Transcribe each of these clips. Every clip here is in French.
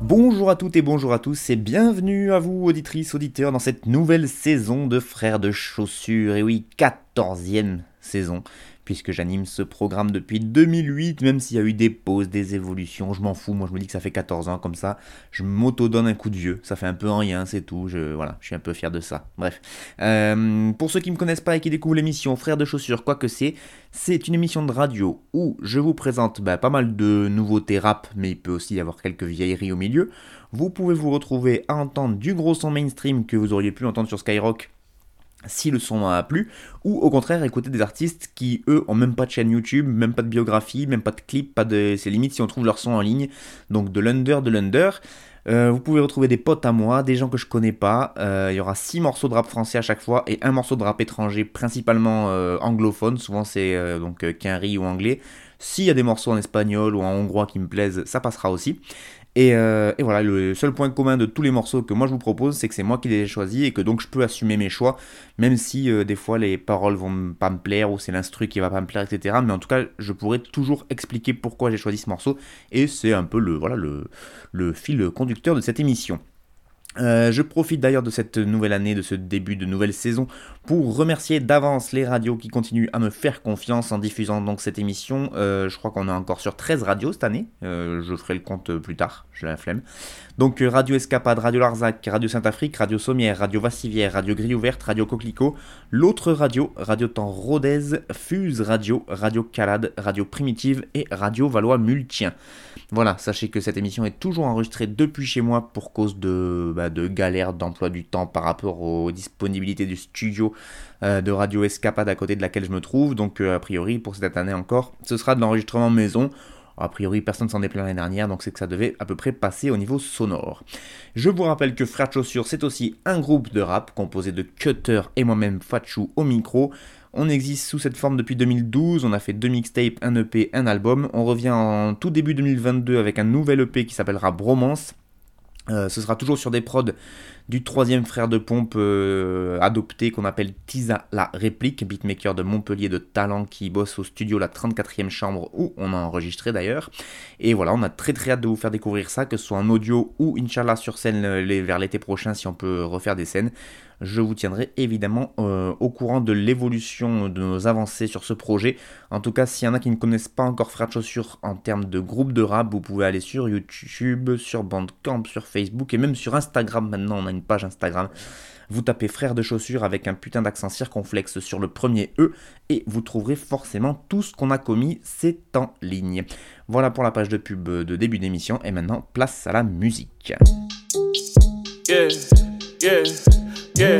Bonjour à toutes et bonjour à tous et bienvenue à vous auditrices, auditeurs dans cette nouvelle saison de Frères de Chaussures. Et oui, 14e saison puisque j'anime ce programme depuis 2008, même s'il y a eu des pauses, des évolutions, je m'en fous, moi je me dis que ça fait 14 ans comme ça, je m'auto-donne un coup de vieux, ça fait un peu en rien, c'est tout, je, voilà, je suis un peu fier de ça. Bref, Euh, pour ceux qui ne me connaissent pas et qui découvrent l'émission Frères de Chaussures, quoi que c'est, c'est une émission de radio où je vous présente bah, pas mal de nouveautés rap, mais il peut aussi y avoir quelques vieilleries au milieu. Vous pouvez vous retrouver à entendre du gros son mainstream que vous auriez pu entendre sur Skyrock si le son a plu, ou au contraire écouter des artistes qui eux ont même pas de chaîne YouTube, même pas de biographie, même pas de clip, pas de. C'est limite si on trouve leur son en ligne. Donc de l'under, de l'under. Euh, vous pouvez retrouver des potes à moi, des gens que je connais pas. Euh, Il y aura 6 morceaux de rap français à chaque fois et un morceau de rap étranger, principalement euh, anglophone. Souvent c'est donc quinri ou anglais. S'il y a des morceaux en espagnol ou en hongrois qui me plaisent, ça passera aussi. Et, euh, et voilà, le seul point commun de tous les morceaux que moi je vous propose, c'est que c'est moi qui les ai choisis et que donc je peux assumer mes choix, même si euh, des fois les paroles vont pas me plaire ou c'est l'instru qui va pas me plaire, etc. Mais en tout cas, je pourrais toujours expliquer pourquoi j'ai choisi ce morceau et c'est un peu le, voilà, le, le fil conducteur de cette émission. Euh, je profite d'ailleurs de cette nouvelle année, de ce début de nouvelle saison, pour remercier d'avance les radios qui continuent à me faire confiance en diffusant donc cette émission. Euh, je crois qu'on est encore sur 13 radios cette année, Euh, je ferai le compte plus tard, j'ai la flemme. Donc Radio Escapade, Radio Larzac, Radio Saint-Afrique, Radio Sommière, Radio Vassivière, Radio Grille Ouverte, Radio Coquelicot, l'autre radio, Radio Temps Rodez, Fuse Radio, Radio Calade, Radio Primitive et Radio Valois Multien. Voilà, sachez que cette émission est toujours enregistrée depuis chez moi pour cause de, bah, de galères d'emploi du temps par rapport aux disponibilités du studio euh, de Radio Escapade à côté de laquelle je me trouve. Donc euh, a priori, pour cette année encore, ce sera de l'enregistrement maison. A priori, personne s'en est plaint l'année dernière, donc c'est que ça devait à peu près passer au niveau sonore. Je vous rappelle que Frères de Chaussures, c'est aussi un groupe de rap composé de Cutter et moi-même Fatchou au micro. On existe sous cette forme depuis 2012, on a fait deux mixtapes, un EP, un album. On revient en tout début 2022 avec un nouvel EP qui s'appellera Bromance. Euh, ce sera toujours sur des prods du troisième frère de pompe euh, adopté qu'on appelle Tisa la réplique, beatmaker de Montpellier de talent qui bosse au studio La 34e chambre où on a enregistré d'ailleurs. Et voilà, on a très très hâte de vous faire découvrir ça, que ce soit en audio ou Inch'Allah sur scène euh, vers l'été prochain si on peut refaire des scènes. Je vous tiendrai évidemment euh, au courant de l'évolution de nos avancées sur ce projet. En tout cas, s'il y en a qui ne connaissent pas encore Frères de Chaussures en termes de groupe de rap, vous pouvez aller sur YouTube, sur Bandcamp, sur Facebook et même sur Instagram. Maintenant, on a une page Instagram. Vous tapez Frères de Chaussures avec un putain d'accent circonflexe sur le premier E et vous trouverez forcément tout ce qu'on a commis, c'est en ligne. Voilà pour la page de pub de début d'émission et maintenant place à la musique. Yeah.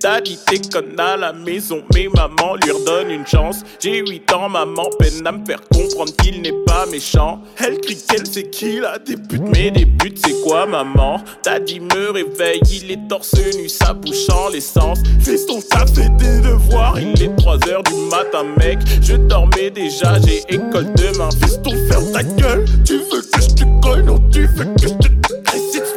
Daddy déconne à la maison, mais maman lui redonne une chance. J'ai 8 ans, maman peine à me faire comprendre qu'il n'est pas méchant. Elle crie qu'elle sait qu'il a des buts, mais des buts c'est quoi, maman? Daddy me réveille, il est torse nu, sa bouche en l'essence. Fais ton t'as fait des devoirs, il est 3 heures du matin, mec. Je dormais déjà, j'ai école demain. Fais ton ferme ta gueule, tu veux que je te colle, non, tu veux que je te récite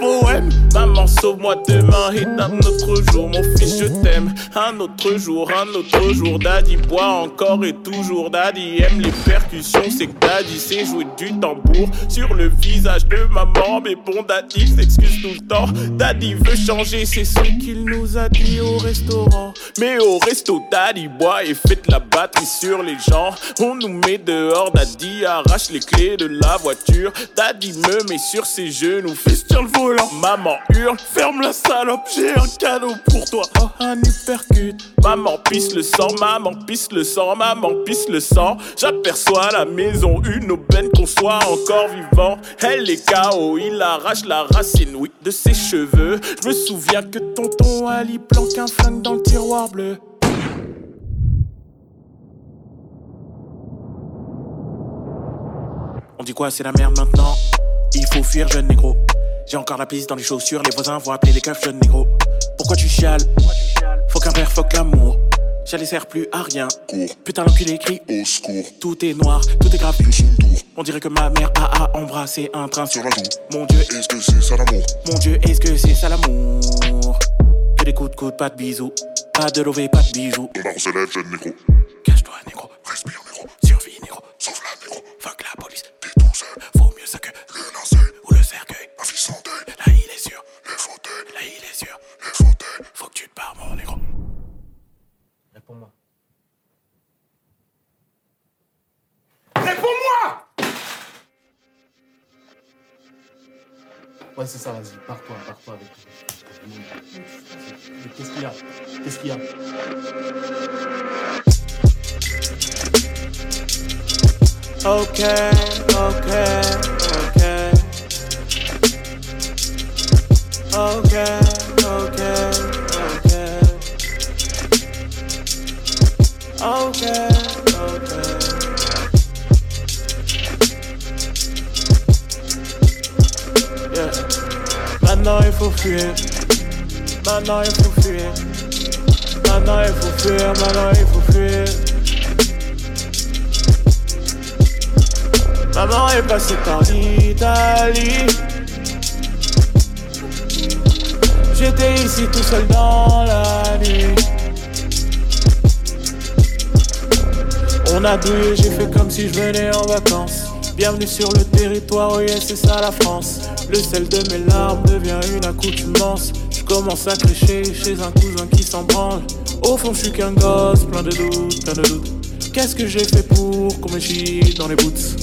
Maman, sauve-moi demain et d'un autre jour, mon fils, je t'aime. Un autre jour, un autre jour, Daddy boit encore et toujours. Daddy aime les percussions, c'est que Daddy sait jouer du tambour sur le visage de maman. Mais bon, Daddy s'excuse tout le temps. Daddy veut changer, c'est ce qu'il nous a dit au restaurant. Mais au resto, Daddy boit et fait la batterie sur les gens. On nous met dehors, Daddy arrache les clés de la voiture. Daddy me met sur ses genoux, fils sur le volant. Maman ferme la salope, j'ai un cadeau pour toi. Oh, un hypercute. Maman pisse le sang, maman pisse le sang, maman pisse le sang. J'aperçois la maison, une aubaine qu'on soit encore vivant. Elle est KO, il arrache la racine, oui, de ses cheveux. Je me souviens que tonton Ali planque un flingue dans le tiroir bleu. On dit quoi, c'est la merde maintenant? Il faut fuir, jeune négro. J'ai encore la piste dans les chaussures, les voisins vont appeler les keufs, jeune négro. Pourquoi tu chiales? Faut qu'un père, fuck l'amour. J'allais sert plus à rien. Putain, l'enculé crie au secours. Tout est noir, tout est grave. On dirait que ma mère a, embrassé un train sur la joue. Mon Dieu, est-ce que c'est ça l'amour? Mon Dieu, est-ce que c'est ça l'amour? Que des coups de coude, pas de bisous. Pas de lové, pas de bijoux. On va jeune négro. C'est ça, vas-y, pars-toi, pars-toi avec Qu'est-ce qu'il y a? Qu'est-ce qu'il y a? Ok, ok, ok. Ok, faut fuir. Maintenant il faut fuir. Maintenant il faut fuir. Maintenant il faut fuir. Maman est passée par l'Italie. J'étais ici tout seul dans la nuit. On a douillé, j'ai fait comme si je venais en vacances. Bienvenue sur le territoire, oui, c'est ça la France. Le sel de mes larmes devient une accoutumance. Je commence à crécher chez un cousin qui s'en branle. Au fond, je suis qu'un gosse, plein de doutes, plein de doutes. Qu'est-ce que j'ai fait pour qu'on me chie dans les boots?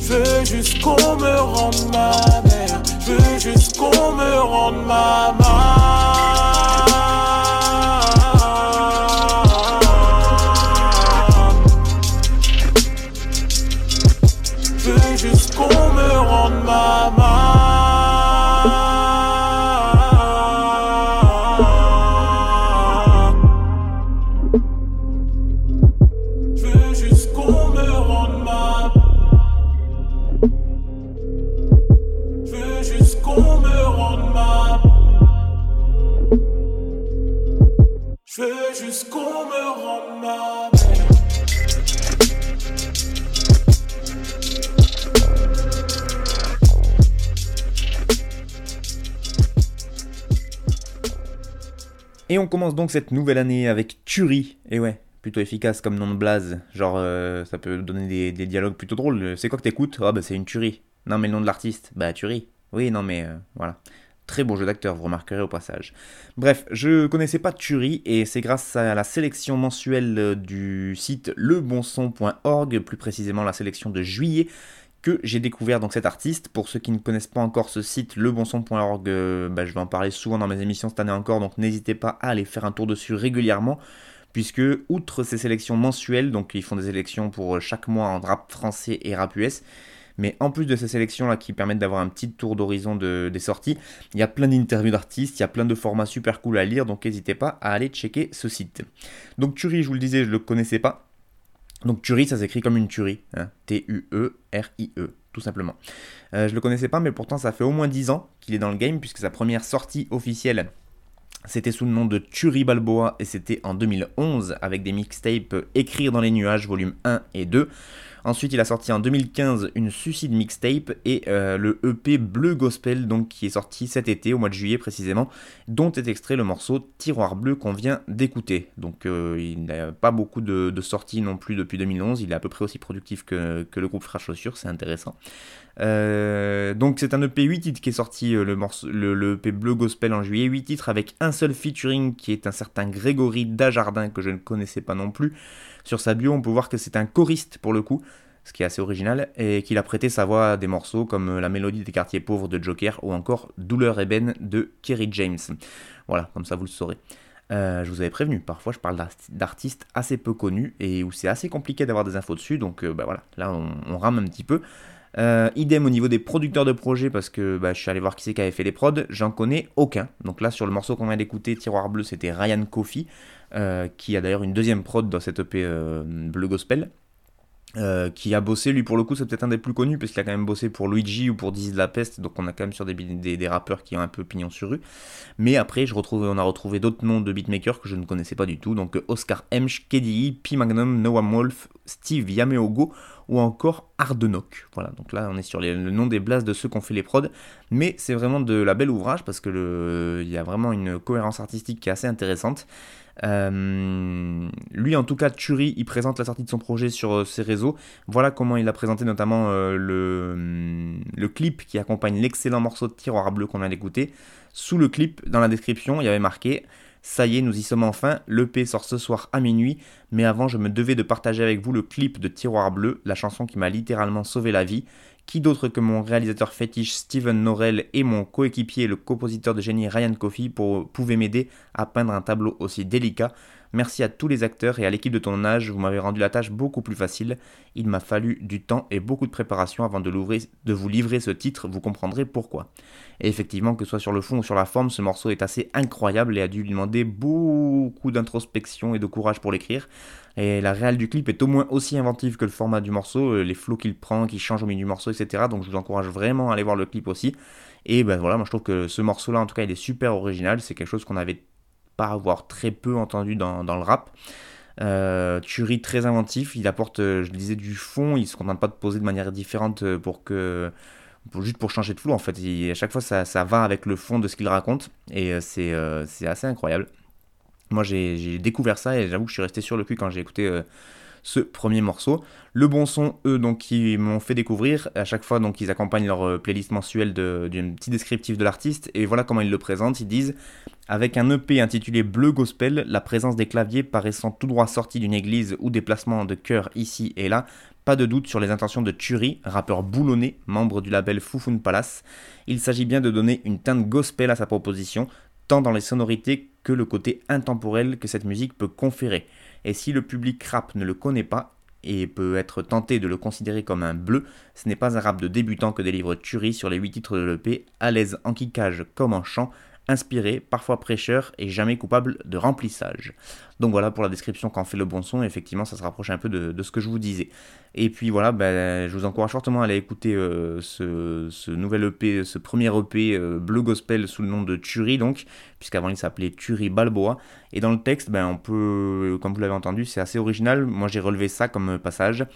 Je veux juste qu'on me rende ma mère. Je veux juste qu'on me rende ma maman. Commence donc cette nouvelle année avec Turi. Et ouais, plutôt efficace comme nom de blaze. Genre, euh, ça peut donner des, dialogues plutôt drôles. C'est quoi que t'écoutes? Ah bah c'est une tuerie. Non mais le nom de l'artiste? Bah Turi. Oui, non mais euh, voilà. Très bon jeu d'acteur, vous remarquerez au passage. Bref, je connaissais pas Turi et c'est grâce à la sélection mensuelle euh, du site lebonson.org, plus précisément la sélection de juillet, que j'ai découvert donc cet artiste. Pour ceux qui ne connaissent pas encore ce site, lebonson.org, euh, bah, je vais en parler souvent dans mes émissions cette année encore, donc n'hésitez pas à aller faire un tour dessus régulièrement, puisque outre ces sélections mensuelles, donc ils font des sélections pour chaque mois en rap français et rap US, mais en plus de ces sélections-là qui permettent d'avoir un petit tour d'horizon de, des sorties, il y a plein d'interviews d'artistes, il y a plein de formats super cool à lire, donc n'hésitez pas à aller checker ce site. Donc Turi, je vous le disais, je ne le connaissais pas. Donc Turi, ça s'écrit comme une tuerie, hein. T-U-E-R-I-E, tout simplement. Euh, je le connaissais pas, mais pourtant ça fait au moins 10 ans qu'il est dans le game, puisque sa première sortie officielle, c'était sous le nom de Turi Balboa, et c'était en 2011, avec des mixtapes Écrire dans les nuages, volume 1 et 2. Ensuite, il a sorti en 2015 une Suicide Mixtape et euh, le EP Bleu Gospel, donc qui est sorti cet été, au mois de juillet précisément, dont est extrait le morceau Tiroir Bleu qu'on vient d'écouter. Donc euh, il n'a pas beaucoup de, sorties non plus depuis 2011, il est à peu près aussi productif que, le groupe Frère Chaussures, c'est intéressant. Euh, donc c'est un EP 8 titres qui est sorti, le, le EP Bleu Gospel en juillet, 8 titres avec un seul featuring qui est un certain Grégory Dajardin que je ne connaissais pas non plus. Sur sa bio, on peut voir que c'est un choriste pour le coup, ce qui est assez original, et qu'il a prêté sa voix à des morceaux comme La Mélodie des quartiers pauvres de Joker ou encore Douleur ébène de Kerry James. Voilà, comme ça vous le saurez. Euh, je vous avais prévenu, parfois je parle d'artistes assez peu connus et où c'est assez compliqué d'avoir des infos dessus, donc euh, bah voilà, là on, rame un petit peu. Euh, idem au niveau des producteurs de projets, parce que bah, je suis allé voir qui c'est qui avait fait les prods, j'en connais aucun. Donc là sur le morceau qu'on vient d'écouter, Tiroir Bleu, c'était Ryan Coffey, qui a d'ailleurs une deuxième prod dans cette EP Bleu Gospel. euh, qui a bossé, lui pour le coup c'est peut-être un des plus connus parce qu'il a quand même bossé pour Luigi ou pour Dizzy de la Peste, donc on a quand même sur des, des, rappeurs qui ont un peu pignon sur rue. Mais après je retrouve, on a retrouvé d'autres noms de beatmakers que je ne connaissais pas du tout, donc Oscar Hemsch, KDI, P Magnum, Noam Wolf, Steve Yameogo ou encore Ardenok. Voilà, donc là on est sur les, le nom des blasts de ceux qui ont fait les prods, mais c'est vraiment de la belle ouvrage parce que il y a vraiment une cohérence artistique qui est assez intéressante. Euh, lui, en tout cas, Turi, il présente la sortie de son projet sur euh, ses réseaux. Voilà comment il a présenté notamment euh, le, hum, le, clip qui accompagne l'excellent morceau de tiroir bleu qu'on vient d'écouter. Sous le clip, dans la description, il y avait marqué Ça y est, nous y sommes enfin. L'EP sort ce soir à minuit. Mais avant, je me devais de partager avec vous le clip de Tiroir bleu, la chanson qui m'a littéralement sauvé la vie. Qui d'autre que mon réalisateur fétiche Steven Norrell et mon coéquipier, le compositeur de génie Ryan Coffey, pour, pouvaient m'aider à peindre un tableau aussi délicat? Merci à tous les acteurs et à l'équipe de ton âge, vous m'avez rendu la tâche beaucoup plus facile. Il m'a fallu du temps et beaucoup de préparation avant de, vous livrer ce titre, vous comprendrez pourquoi. Et effectivement, que ce soit sur le fond ou sur la forme, ce morceau est assez incroyable et a dû lui demander beaucoup d'introspection et de courage pour l'écrire. Et la réelle du clip est au moins aussi inventive que le format du morceau, euh, les flots qu'il prend, qu'il change au milieu du morceau, etc. Donc je vous encourage vraiment à aller voir le clip aussi. Et ben voilà, moi je trouve que ce morceau-là, en tout cas, il est super original. C'est quelque chose qu'on avait pas avoir très peu entendu dans, le rap. Euh, très inventif, il apporte, euh, je disais, du fond, il se contente pas de poser de manière différente euh, pour que. juste pour changer de flou en fait. à chaque fois ça, ça, va avec le fond de ce qu'il raconte et euh, c'est assez incroyable. Moi j'ai découvert ça et j'avoue que je suis resté sur le cul quand j'ai écouté ce premier morceau. Le bon son, eux, donc, qui m'ont fait découvrir. À chaque fois, donc, ils accompagnent leur euh, playlist mensuelle d'un petit descriptif de l'artiste. Et voilà comment ils le présentent. Ils disent Avec un EP intitulé Bleu Gospel, la présence des claviers paraissant tout droit sortis d'une église ou des placements de chœur ici et là, pas de doute sur les intentions de Turi, rappeur boulonné, membre du label Fufun Palace. Il s'agit bien de donner une teinte gospel à sa proposition, tant dans les sonorités que le côté intemporel que cette musique peut conférer. Et si le public rap ne le connaît pas et peut être tenté de le considérer comme un bleu, ce n'est pas un rap de débutant que délivre Turi sur les 8 titres de l'EP, à l'aise en kickage comme en chant, inspiré, parfois prêcheur et jamais coupable de remplissage. Donc voilà pour la description qu'en fait le bon son, effectivement ça se rapproche un peu de, ce que je vous disais. Et puis voilà, ben, je vous encourage fortement à aller écouter euh, ce, nouvel EP, ce premier EP euh, Bleu Gospel sous le nom de Turi donc, puisqu'avant il s'appelait Turi Balboa. Et dans le texte, ben, on peut, comme vous l'avez entendu, c'est assez original, moi j'ai relevé ça comme passage.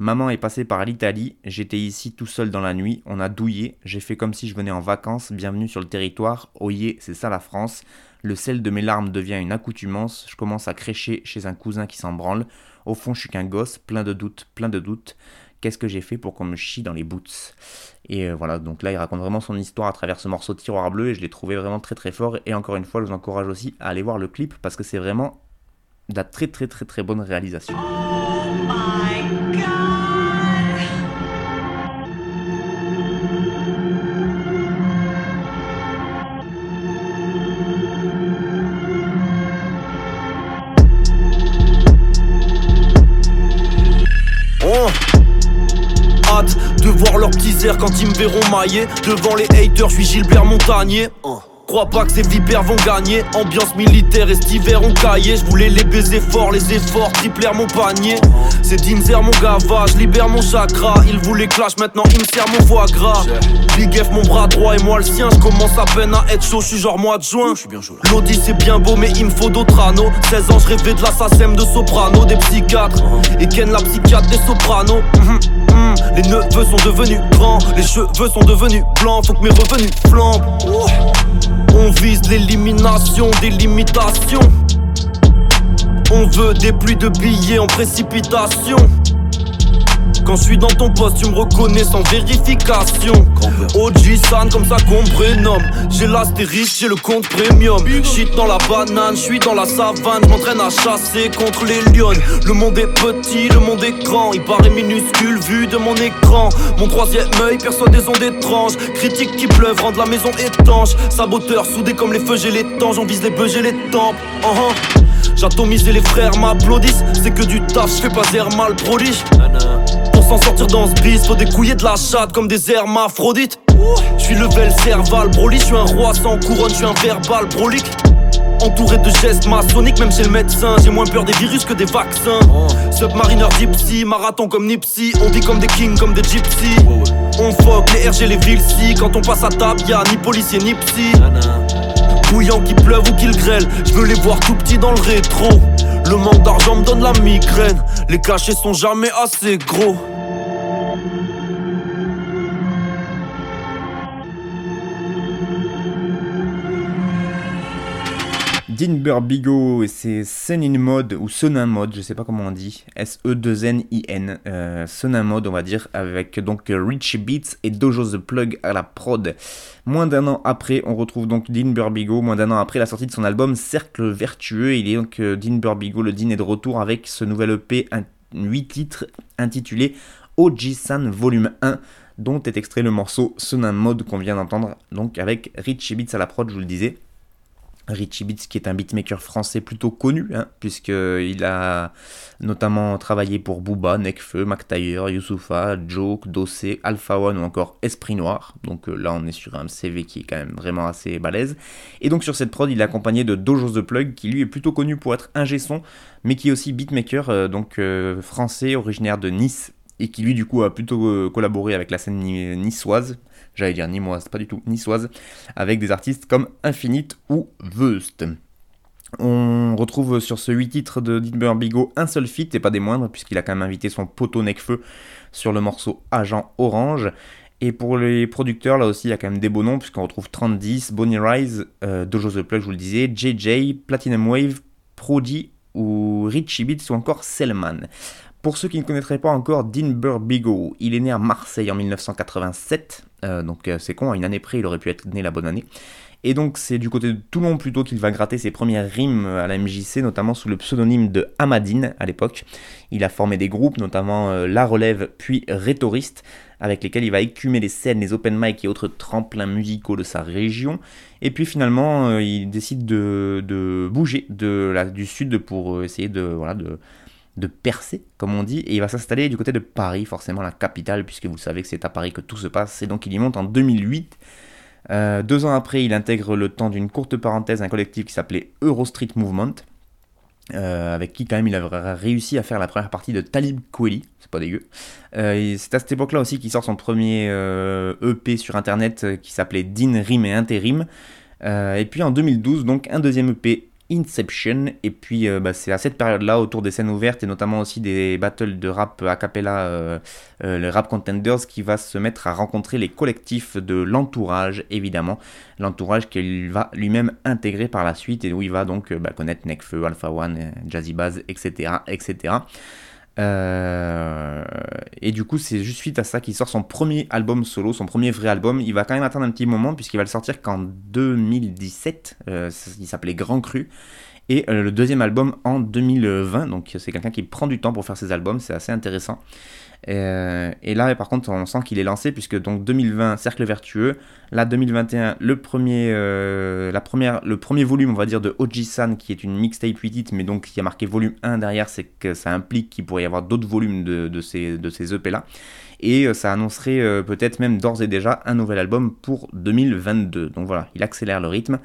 Maman est passée par l'Italie, j'étais ici tout seul dans la nuit, on a douillé, j'ai fait comme si je venais en vacances, bienvenue sur le territoire, oyez, c'est ça la France. Le sel de mes larmes devient une accoutumance, je commence à crécher chez un cousin qui s'en branle. Au fond, je suis qu'un gosse, plein de doutes, plein de doutes. Qu'est-ce que j'ai fait pour qu'on me chie dans les boots? Et euh, voilà, donc là, il raconte vraiment son histoire à travers ce morceau de tiroir bleu et je l'ai trouvé vraiment très très fort. Et encore une fois, je vous encourage aussi à aller voir le clip parce que c'est vraiment de la très très très très bonne réalisation. De voir leurs petits quand ils me verront mailler. Devant les haters, je suis Gilbert Montagnier. Crois pas que ces vipères vont gagner. Ambiance militaire hiver on caillé. Je voulais les baiser fort, les efforts triplèrent mon panier. C'est Dinzer mon gava, je libère mon chakra. Il voulait clash, maintenant il me sert mon foie gras. Big F mon bras droit et moi le sien. Je commence à peine à être chaud, je suis genre mois de juin. L'audi c'est bien beau, mais il me faut d'autres anneaux. 16 ans, je rêvais de l'assassin de soprano, des psychiatres. Et Ken la psychiatre des sopranos. Mhm, mhm. Les neveux sont devenus grands, les cheveux sont devenus blancs. Faut que mes revenus flambent. On vise l'élimination des limitations. On veut des pluies de billets en précipitation. Quand je suis dans ton poste, tu me reconnais sans vérification. OG San, comme ça qu'on prénomme. J'ai l'astérisque, j'ai le compte premium. Shit dans la banane, je suis dans la savane. M'entraîne à chasser contre les lions. Le monde est petit, le monde est grand. Il paraît minuscule vu de mon écran. Mon troisième œil perçoit des ondes étranges. Critiques qui pleuvent rendent la maison étanche. Saboteur soudé comme les feux, j'ai les temps. J'en vise les bœufs, j'ai les tempes. Uh-huh. J'atomise et les frères m'applaudissent. C'est que du taf, je fais pas d'air mal prodige. S'en sortir dans ce bis, faut découiller de la chatte comme des hermaphrodites. Je suis level cerval, broly, je suis un roi sans couronne, je suis un verbal prolique. Entouré de gestes maçonniques, même chez le médecin. J'ai moins peur des virus que des vaccins. Submarineur gypsy, marathon comme Nipsey. On vit comme des kings, comme des gypsies. On fuck les RG, les villes. Quand on passe à table, y'a ni policier ni psy. Bouillant qu'il pleuve ou qu'il grêle, je veux les voir tout petits dans le rétro. Le manque d'argent me donne la migraine. Les cachets sont jamais assez gros. Dean Burbigo et c'est Senin Mode ou Sonin Mode, je sais pas comment on dit, S-E-2-N-I-N, euh, Sonin Mode on va dire, avec donc Richie Beats et Dojo The Plug à la prod. Moins d'un an après, on retrouve donc Dean Burbigo, moins d'un an après la sortie de son album Cercle Vertueux, il est donc euh, Dean Burbigo, le Dean est de retour avec ce nouvel EP, 8 titres intitulé Oji-san Volume 1 dont est extrait le morceau Sonin Mode qu'on vient d'entendre, donc avec Richie Beats à la prod, je vous le disais. Richie Beats, qui est un beatmaker français plutôt connu, hein, puisqu'il a notamment travaillé pour Booba, Nekfeu, McTyre, Youssoufa, Joke, Dossé, Alpha One ou encore Esprit Noir. Donc euh, là, on est sur un CV qui est quand même vraiment assez balèze. Et donc sur cette prod, il est accompagné de Dojos The Plug, qui lui est plutôt connu pour être un son, mais qui est aussi beatmaker, euh, donc euh, français, originaire de Nice, et qui lui du coup a plutôt collaboré avec la scène niçoise j'allais dire nimoise, pas du tout, niçoise, avec des artistes comme Infinite ou Veust. On retrouve sur ce 8 titres de Dean Bigot un seul feat, et pas des moindres, puisqu'il a quand même invité son poteau Necfeu sur le morceau Agent Orange. Et pour les producteurs, là aussi, il y a quand même des beaux noms, puisqu'on retrouve 3010, Bonnie Rise, euh, Dojo The Plug, je vous le disais, JJ, Platinum Wave, Prodi ou Richie Beats ou encore Selman. Pour ceux qui ne connaîtraient pas encore Dean Burbigo, il est né à Marseille en 1987, euh, donc euh, c'est con, à une année près il aurait pu être né la bonne année. Et donc c'est du côté de Toulon plutôt qu'il va gratter ses premières rimes à la MJC, notamment sous le pseudonyme de Amadine à l'époque. Il a formé des groupes, notamment euh, La Relève puis Rhétoriste, avec lesquels il va écumer les scènes, les open mic et autres tremplins musicaux de sa région. Et puis finalement, il décide de, bouger du sud pour essayer de, de percer, comme on dit, et il va s'installer du côté de Paris, forcément la capitale, puisque vous savez que c'est à Paris que tout se passe, et donc il y monte en 2008. Euh, deux ans après, il intègre le temps d'une courte parenthèse un collectif qui s'appelait Eurostreet Movement, euh, avec qui quand même il a réussi à faire la première partie de Talib Kweli, c'est pas dégueu. Euh, c'est à cette époque-là aussi qu'il sort son premier EP sur internet qui s'appelait Din Rim et Intérim. et puis en 2012, donc un deuxième EP Inception. Et puis euh, bah, c'est à cette période-là, autour des scènes ouvertes et notamment aussi des battles de rap a cappella, euh, euh, les rap contenders, qui va se mettre à rencontrer les collectifs de l'entourage, évidemment. L'entourage qu'il va lui-même intégrer par la suite et où il va donc bah, connaître Nekfeu, Alpha One, Jazzy Baz, etc. etc. Euh, et du coup, c'est juste suite à ça qu'il sort son premier album solo, son premier vrai album. Il va quand même attendre un petit moment puisqu'il va le sortir qu'en 2017. Euh, il s'appelait Grand Cru. Et euh, le deuxième album en 2020. Donc c'est quelqu'un qui prend du temps pour faire ses albums. C'est assez intéressant. Euh, et là, par contre, on sent qu'il est lancé, puisque donc 2020, Cercle Vertueux. Là, 2021, le premier, euh, la première, le premier volume, on va dire, de Oji-san, qui est une mixtape 8 mais donc qui a marqué volume 1 derrière, c'est que ça implique qu'il pourrait y avoir d'autres volumes de, ces, de ces EP-là. Et euh, ça annoncerait peut-être même d'ores et déjà un nouvel album pour 2022. Donc voilà, il accélère le rythme.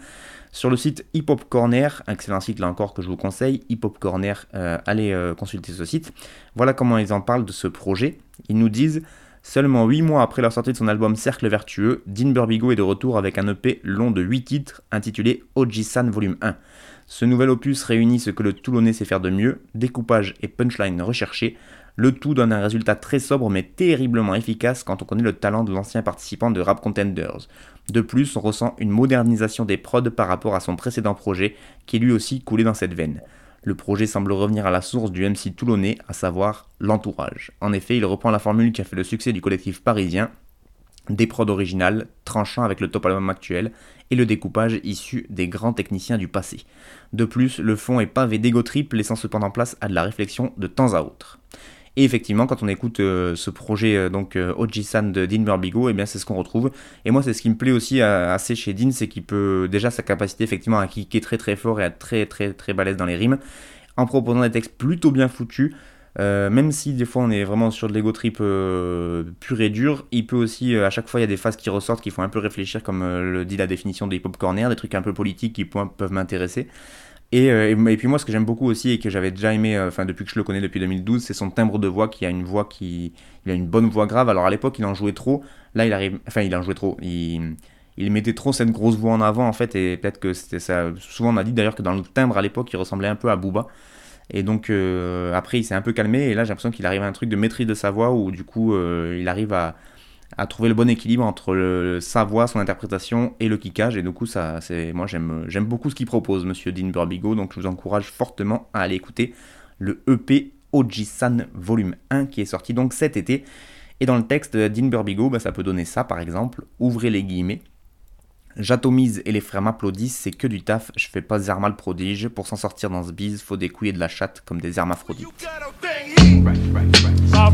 Sur le site Hip Hop Corner, excellent site là encore que je vous conseille, Hip Hop Corner, euh, allez euh, consulter ce site. Voilà comment ils en parlent de ce projet. Ils nous disent Seulement 8 mois après la sortie de son album Cercle Vertueux, Dean Burbigo est de retour avec un EP long de 8 titres intitulé Oji-san Volume 1. Ce nouvel opus réunit ce que le Toulonnais sait faire de mieux, découpage et punchline recherchés, le tout donne un résultat très sobre mais terriblement efficace quand on connaît le talent de l'ancien participant de Rap Contenders. De plus, on ressent une modernisation des prods par rapport à son précédent projet, qui lui aussi coulait dans cette veine. Le projet semble revenir à la source du MC toulonnais, à savoir l'entourage. En effet, il reprend la formule qui a fait le succès du collectif parisien, des prods originales, tranchant avec le top album actuel, et le découpage issu des grands techniciens du passé. De plus, le fond est pavé d'ego trip, laissant cependant place à de la réflexion de temps à autre. Et effectivement, quand on écoute euh, ce projet euh, donc euh, Oji-san de Dean Burbigo, eh bien c'est ce qu'on retrouve. Et moi, c'est ce qui me plaît aussi assez chez Dean, c'est qu'il peut déjà sa capacité effectivement à kicker très très fort et à être très très très balèze dans les rimes, en proposant des textes plutôt bien foutus. Même si des fois on est vraiment sur de l'ego trip pur et dur, il peut aussi, à chaque fois, il y a des phases qui ressortent qui font un peu réfléchir, comme le dit la définition des hip-hop corner, des trucs un peu politiques qui peuvent m'intéresser. Et, euh, et, puis moi, ce que j'aime beaucoup aussi et que j'avais déjà aimé, euh, enfin depuis que je le connais depuis 2012, c'est son timbre de voix qui a une voix qui, il a une bonne voix grave. Alors à l'époque, il en jouait trop. Là, il arrive, enfin il en jouait trop. Il, il mettait trop cette grosse voix en avant en fait, et peut-être que c'était ça. Souvent, on a dit d'ailleurs que dans le timbre à l'époque, il ressemblait un peu à Booba. Et donc euh, après, il s'est un peu calmé et là, j'ai l'impression qu'il arrive à un truc de maîtrise de sa voix où du coup, il arrive à, à trouver le bon équilibre entre le- sa voix, son interprétation et le kickage. Et du coup, ça, c'est, moi, j'aime, j'aime beaucoup ce qu'il propose, Monsieur Dean Burbigo. Donc, je vous encourage fortement à aller écouter le EP Ojisan Volume 1 qui est sorti donc cet été. Et dans le texte, Dean Burbigo, bah, ça peut donner ça, par exemple. Ouvrez les guillemets. J'atomise et les frères m'applaudissent, c'est que du taf, je fais pas Zerma le prodige, pour s'en sortir dans ce bise, faut des couilles et de la chatte comme des hermaphrodites. More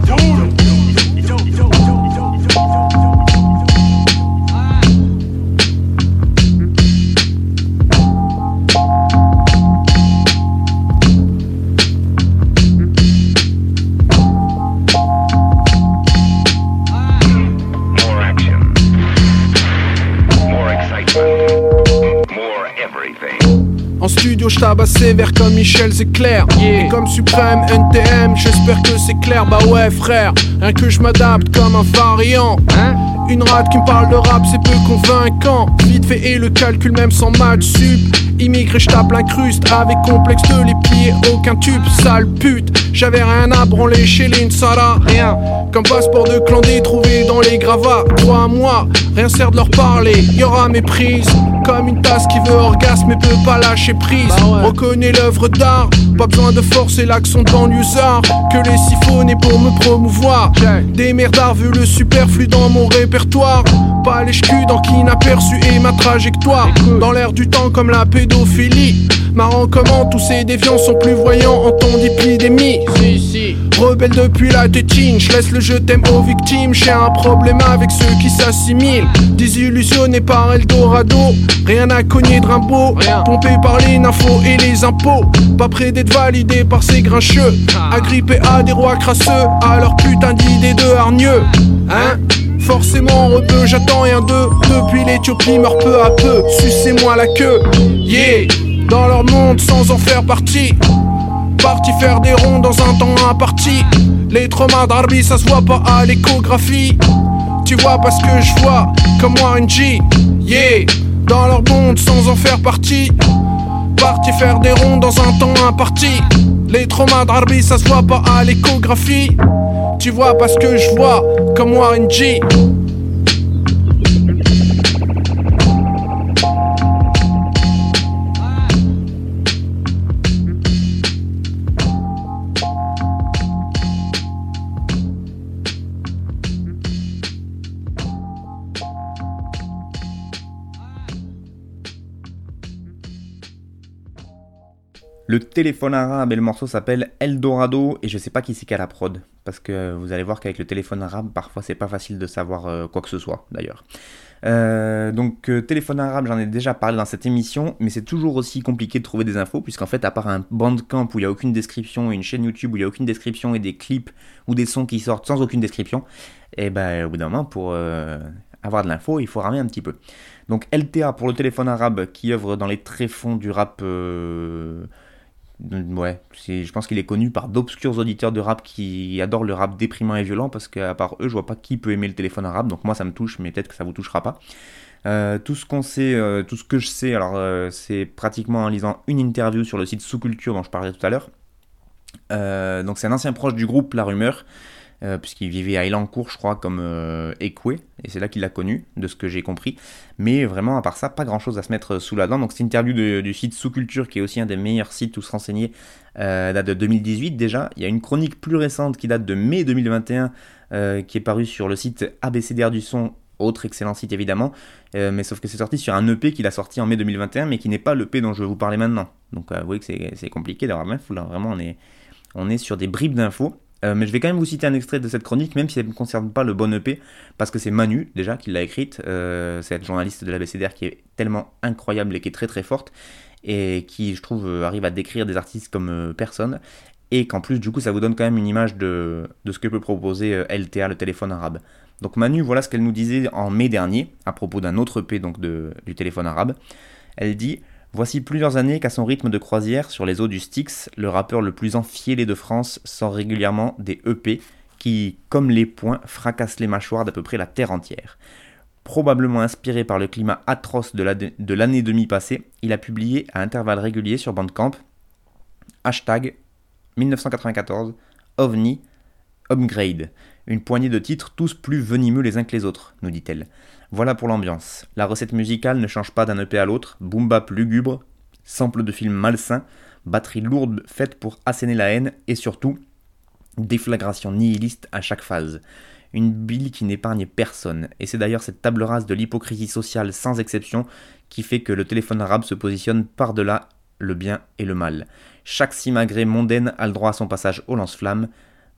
studio, je tabasse sévère comme Michel Zecler. Et comme suprême NTM, j'espère que c'est clair. Bah ouais, frère, rien que je m'adapte comme un variant. Une rate qui me parle de rap, c'est peu convaincant. Vite fait et le calcul, même sans maths sup. Immigré, je tape l'incruste avec complexe de les pieds, aucun tube, sale pute. J'avais rien à branler chez l'Insara, rien. Comme passeport de clandé trouvé dans les gravats. Toi à moi, rien sert de leur parler. Y aura méprise, comme une tasse qui veut orgasme mais peut pas lâcher prise. Reconnais l'œuvre d'art, pas besoin de forcer l'accent de banlieusard. Que les siphonnés pour me promouvoir. Des merdards vu le superflu dans mon répertoire. Pas les dans qui inaperçu et ma trajectoire. Dans l'air du temps comme la Marrant comment tous ces déviants sont plus voyants en temps d'épidémie. Rebelle depuis la tétine, je laisse le je t'aime aux victimes. J'ai un problème avec ceux qui s'assimilent. Désillusionnés par Eldorado, rien à cogner de Rimbaud. Pompé par les infos et les impôts. Pas près d'être validé par ces grincheux. Agrippés à des rois crasseux, à leur putain d'idée de hargneux. Hein? Forcément rebeu, j'attends rien d'eux. Depuis l'Éthiopie meurt peu à peu. Sucez-moi la queue. Yeah. Dans leur monde sans en faire partie. Parti faire des ronds dans un temps imparti. Les traumas d'Arbi ça se voit pas à l'échographie. Tu vois parce que je vois comme Warren G. Yeah. Dans leur monde sans en faire partie. Parti faire des ronds dans un temps imparti Les traumas d'Arbi ça se voit pas à l'échographie. Tu vois parce que je vois comme Warren G Le téléphone arabe et le morceau s'appelle Eldorado et je sais pas qui c'est qu'à la prod parce que vous allez voir qu'avec le téléphone arabe parfois c'est pas facile de savoir euh, quoi que ce soit d'ailleurs. Euh, donc euh, téléphone arabe j'en ai déjà parlé dans cette émission mais c'est toujours aussi compliqué de trouver des infos puisqu'en fait à part un bandcamp où il y a aucune description une chaîne YouTube où il y a aucune description et des clips ou des sons qui sortent sans aucune description et ben au bout d'un moment pour avoir de l'info il faut ramer un petit peu. Donc LTA pour le téléphone arabe qui œuvre dans les tréfonds du rap Ouais, c'est- je pense qu'il est connu par d'obscurs auditeurs de rap qui adorent le rap déprimant et violent parce qu'à part eux, je vois pas qui peut aimer le téléphone arabe. Donc moi, ça me touche, mais peut-être que ça vous touchera pas. Euh, tout ce qu'on sait, euh, tout ce que je sais, alors euh, c'est pratiquement en lisant une interview sur le site Sous Culture dont je parlais tout à l'heure. Donc c'est un ancien proche du groupe La Rumeur, euh, puisqu'il vivait à Elancourt, je crois, comme euh, Ekwe, et c'est là qu'il l'a connu, de ce que j'ai compris. Mais vraiment, à part ça, pas grand chose à se mettre sous la dent. Donc, c'est une interview du site Sous Culture, qui est aussi un des meilleurs sites où se renseigner, euh, date de 2018 déjà. Il y a une chronique plus récente qui date de mai 2021, euh, qui est parue sur le site ABCDR du son, autre excellent site évidemment, mais sauf que c'est sorti sur un EP qu'il a sorti en mai 2021, mais qui n'est pas l'EP dont je vais vous parler maintenant. Donc, vous voyez que c'est compliqué d'avoir l'info, là, vraiment, on est sur des bribes d'infos. Euh, mais je vais quand même vous citer un extrait de cette chronique, même si elle ne concerne pas le bon EP, parce que c'est Manu, déjà, qui l'a écrite, euh, cette journaliste de la BCDR qui est tellement incroyable et qui est très très forte, et qui, je trouve, euh, arrive à décrire des artistes comme personne. et qu'en plus, du coup, ça vous donne quand même une image de, de ce que peut proposer LTA, le téléphone arabe. Donc Manu, voilà ce qu'elle nous disait en mai dernier, à propos d'un autre EP donc de, du téléphone arabe. Elle dit Voici plusieurs années qu'à son rythme de croisière sur les eaux du Styx, le rappeur le plus enfiélé de France sort régulièrement des EP qui, comme les poings, fracassent les mâchoires d'à peu près la terre entière. Probablement inspiré par le climat atroce de l'année demi passée, il a publié à intervalles réguliers sur Bandcamp hashtag 1994 OVNI Upgrade. Une poignée de titres tous plus venimeux les uns que les autres, nous dit-elle. Voilà pour l'ambiance. La recette musicale ne change pas d'un EP à l'autre, boom bap lugubre, sample de films malsains, batterie lourde faite pour asséner la haine et surtout déflagration nihiliste à chaque phase. Une bille qui n'épargne personne, et c'est d'ailleurs cette table rase de l'hypocrisie sociale sans exception qui fait que le téléphone arabe se positionne par-delà le bien et le mal. Chaque simagrée mondaine a le droit à son passage au lance-flamme,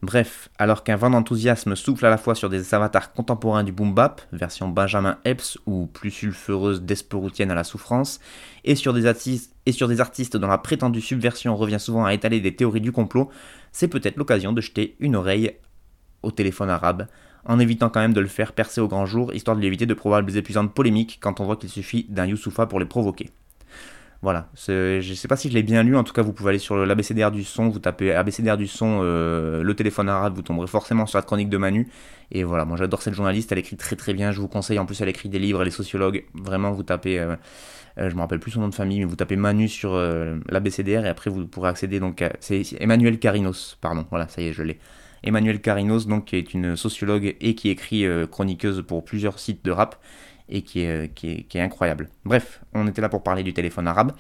Bref, alors qu'un vent d'enthousiasme souffle à la fois sur des avatars contemporains du boom bap, version Benjamin Epps ou plus sulfureuse d'Esperoutienne à la souffrance, et sur, des artistes, dont la prétendue subversion revient souvent à étaler des théories du complot, c'est peut-être l'occasion de jeter une oreille au téléphone arabe, en évitant quand même de le faire percer au grand jour, histoire de lui éviter de probables épuisantes polémiques quand on voit qu'il suffit d'un Youssoufa pour les provoquer. Voilà, je ne sais pas si je l'ai bien lu, en tout cas vous pouvez aller sur l'ABCDR du son, vous tapez ABCDR du son, euh, le téléphone arabe, vous tomberez forcément sur la chronique de Manu. Et voilà, moi j'adore cette journaliste, elle écrit très très bien, je vous conseille, en plus elle écrit des livres, elle est sociologue, vraiment vous tapez, euh, euh, je me rappelle plus son nom de famille, mais vous tapez Manu sur l'ABCDR et après vous pourrez accéder, donc c'est Emmanuel Carinos, pardon, voilà, ça y est, je l'ai. Emmanuel Carinos, donc, qui est une sociologue et qui écrit chroniqueuse pour plusieurs sites de rap et qui est, incroyable. Bref, on était là pour parler du téléphone arabe.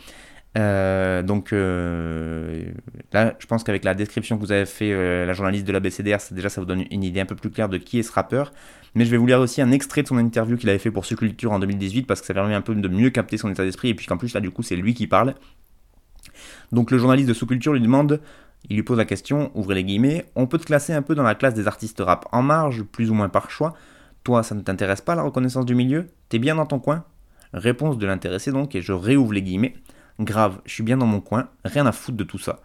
Euh, donc euh, là, je pense qu'avec la description que vous avez fait, euh, la journaliste de la BCDR, déjà ça vous donne une idée un peu plus claire de qui est ce rappeur. Mais je vais vous lire aussi un extrait de son interview qu'il avait fait pour Subculture en 2018 parce que ça permet un peu de mieux capter son état d'esprit et puis qu'en plus là du coup c'est lui qui parle. Donc le journaliste de Subculture lui demande, il lui pose la question, ouvrez les guillemets, on peut te classer un peu dans la classe des artistes rap en marge, plus ou moins par choix. Toi, ça ne t'intéresse pas la reconnaissance du milieu? T'es bien dans ton coin? Réponse de l'intéressé donc, et je réouvre les guillemets. Grave, je suis bien dans mon coin, rien à foutre de tout ça.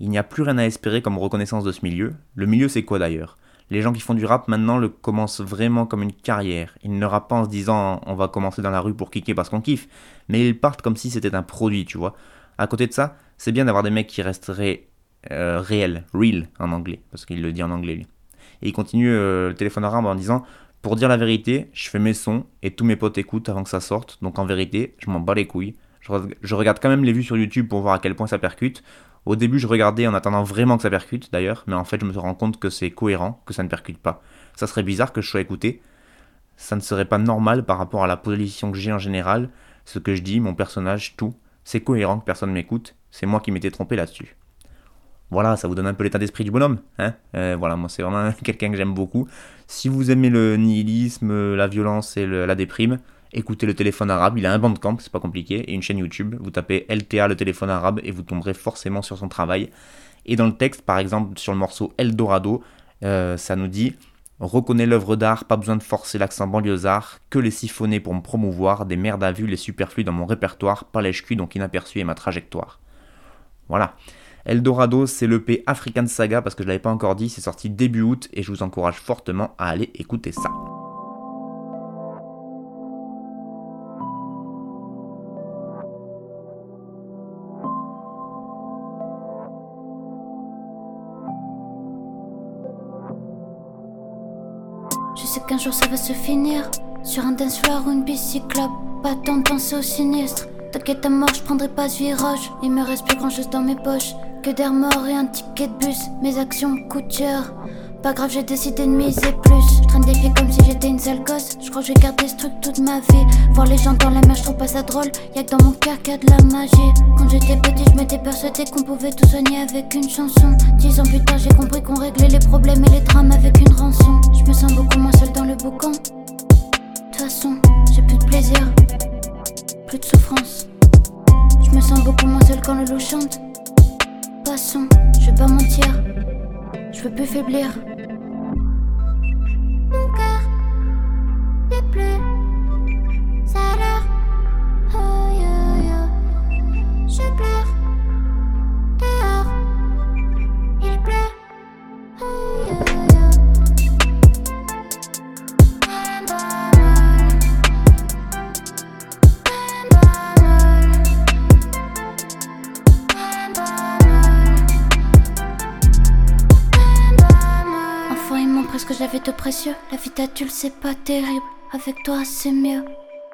Il n'y a plus rien à espérer comme reconnaissance de ce milieu. Le milieu c'est quoi d'ailleurs? Les gens qui font du rap maintenant le commencent vraiment comme une carrière. Ils ne rappent pas en se disant on va commencer dans la rue pour kicker parce qu'on kiffe, mais ils partent comme si c'était un produit, tu vois. À côté de ça, c'est bien d'avoir des mecs qui resteraient euh, réels, real en anglais, parce qu'il le dit en anglais lui. Et il continue euh, le téléphone arabe en disant pour dire la vérité, je fais mes sons et tous mes potes écoutent avant que ça sorte. Donc en vérité, je m'en bats les couilles. Je, regarde quand même les vues sur YouTube pour voir à quel point ça percute. Au début, je regardais en attendant vraiment que ça percute d'ailleurs, mais en fait, je me rends compte que c'est cohérent, que ça ne percute pas. Ça serait bizarre que je sois écouté. Ça ne serait pas normal par rapport à la position que j'ai en général. Ce que je dis, mon personnage, tout. C'est cohérent que personne m'écoute. C'est moi qui m'étais trompé là-dessus. Voilà, ça vous donne un peu l'état d'esprit du bonhomme. Hein euh, voilà, moi c'est vraiment quelqu'un que j'aime beaucoup. Si vous aimez le nihilisme, la violence et la déprime, écoutez le téléphone arabe. Il a un bandcamp, c'est pas compliqué, et une chaîne YouTube. Vous tapez LTA le téléphone arabe et vous tomberez forcément sur son travail. Et dans le texte, par exemple, sur le morceau Eldorado, euh, ça nous dit Reconnais l'œuvre d'art, pas besoin de forcer l'accent banlieusard, que les siphonner pour me promouvoir, des merdes à vue, les superflus dans mon répertoire, pas lèche-cul donc inaperçu et ma trajectoire. Voilà. Eldorado, c'est l'EP African Saga parce que je l'avais pas encore dit, c'est sorti début août et je vous encourage fortement à aller écouter ça. Je sais qu'un jour ça va se finir. Sur un dance floor ou une bicyclope. Pas tant de penser au sinistre. T'inquiète à mort, je prendrai pas ce virage. Il me reste plus grand chose dans mes poches que d'air mort et un ticket de bus, mes actions coûtent cher. Pas grave, j'ai décidé de miser plus. Je traîne des filles comme si j'étais une sale gosse. Je crois que je vais garder ce truc toute ma vie. Voir les gens dans la mer, je trouve pas ça drôle. Y'a que dans mon cœur qu'il y a de la magie. Quand j'étais petit, je m'étais persuadé qu'on pouvait tout soigner avec une chanson. Dix ans plus tard, j'ai compris qu'on réglait les problèmes et les drames avec une rançon. Je me sens beaucoup moins seule dans le boucan. De toute façon, j'ai plus de plaisir, plus de souffrance. Je me sens beaucoup moins seule quand le loup chante. Passons, je vais pas mentir, je veux plus faiblir. Vie d'adulte, c'est pas terrible. Avec toi, c'est mieux.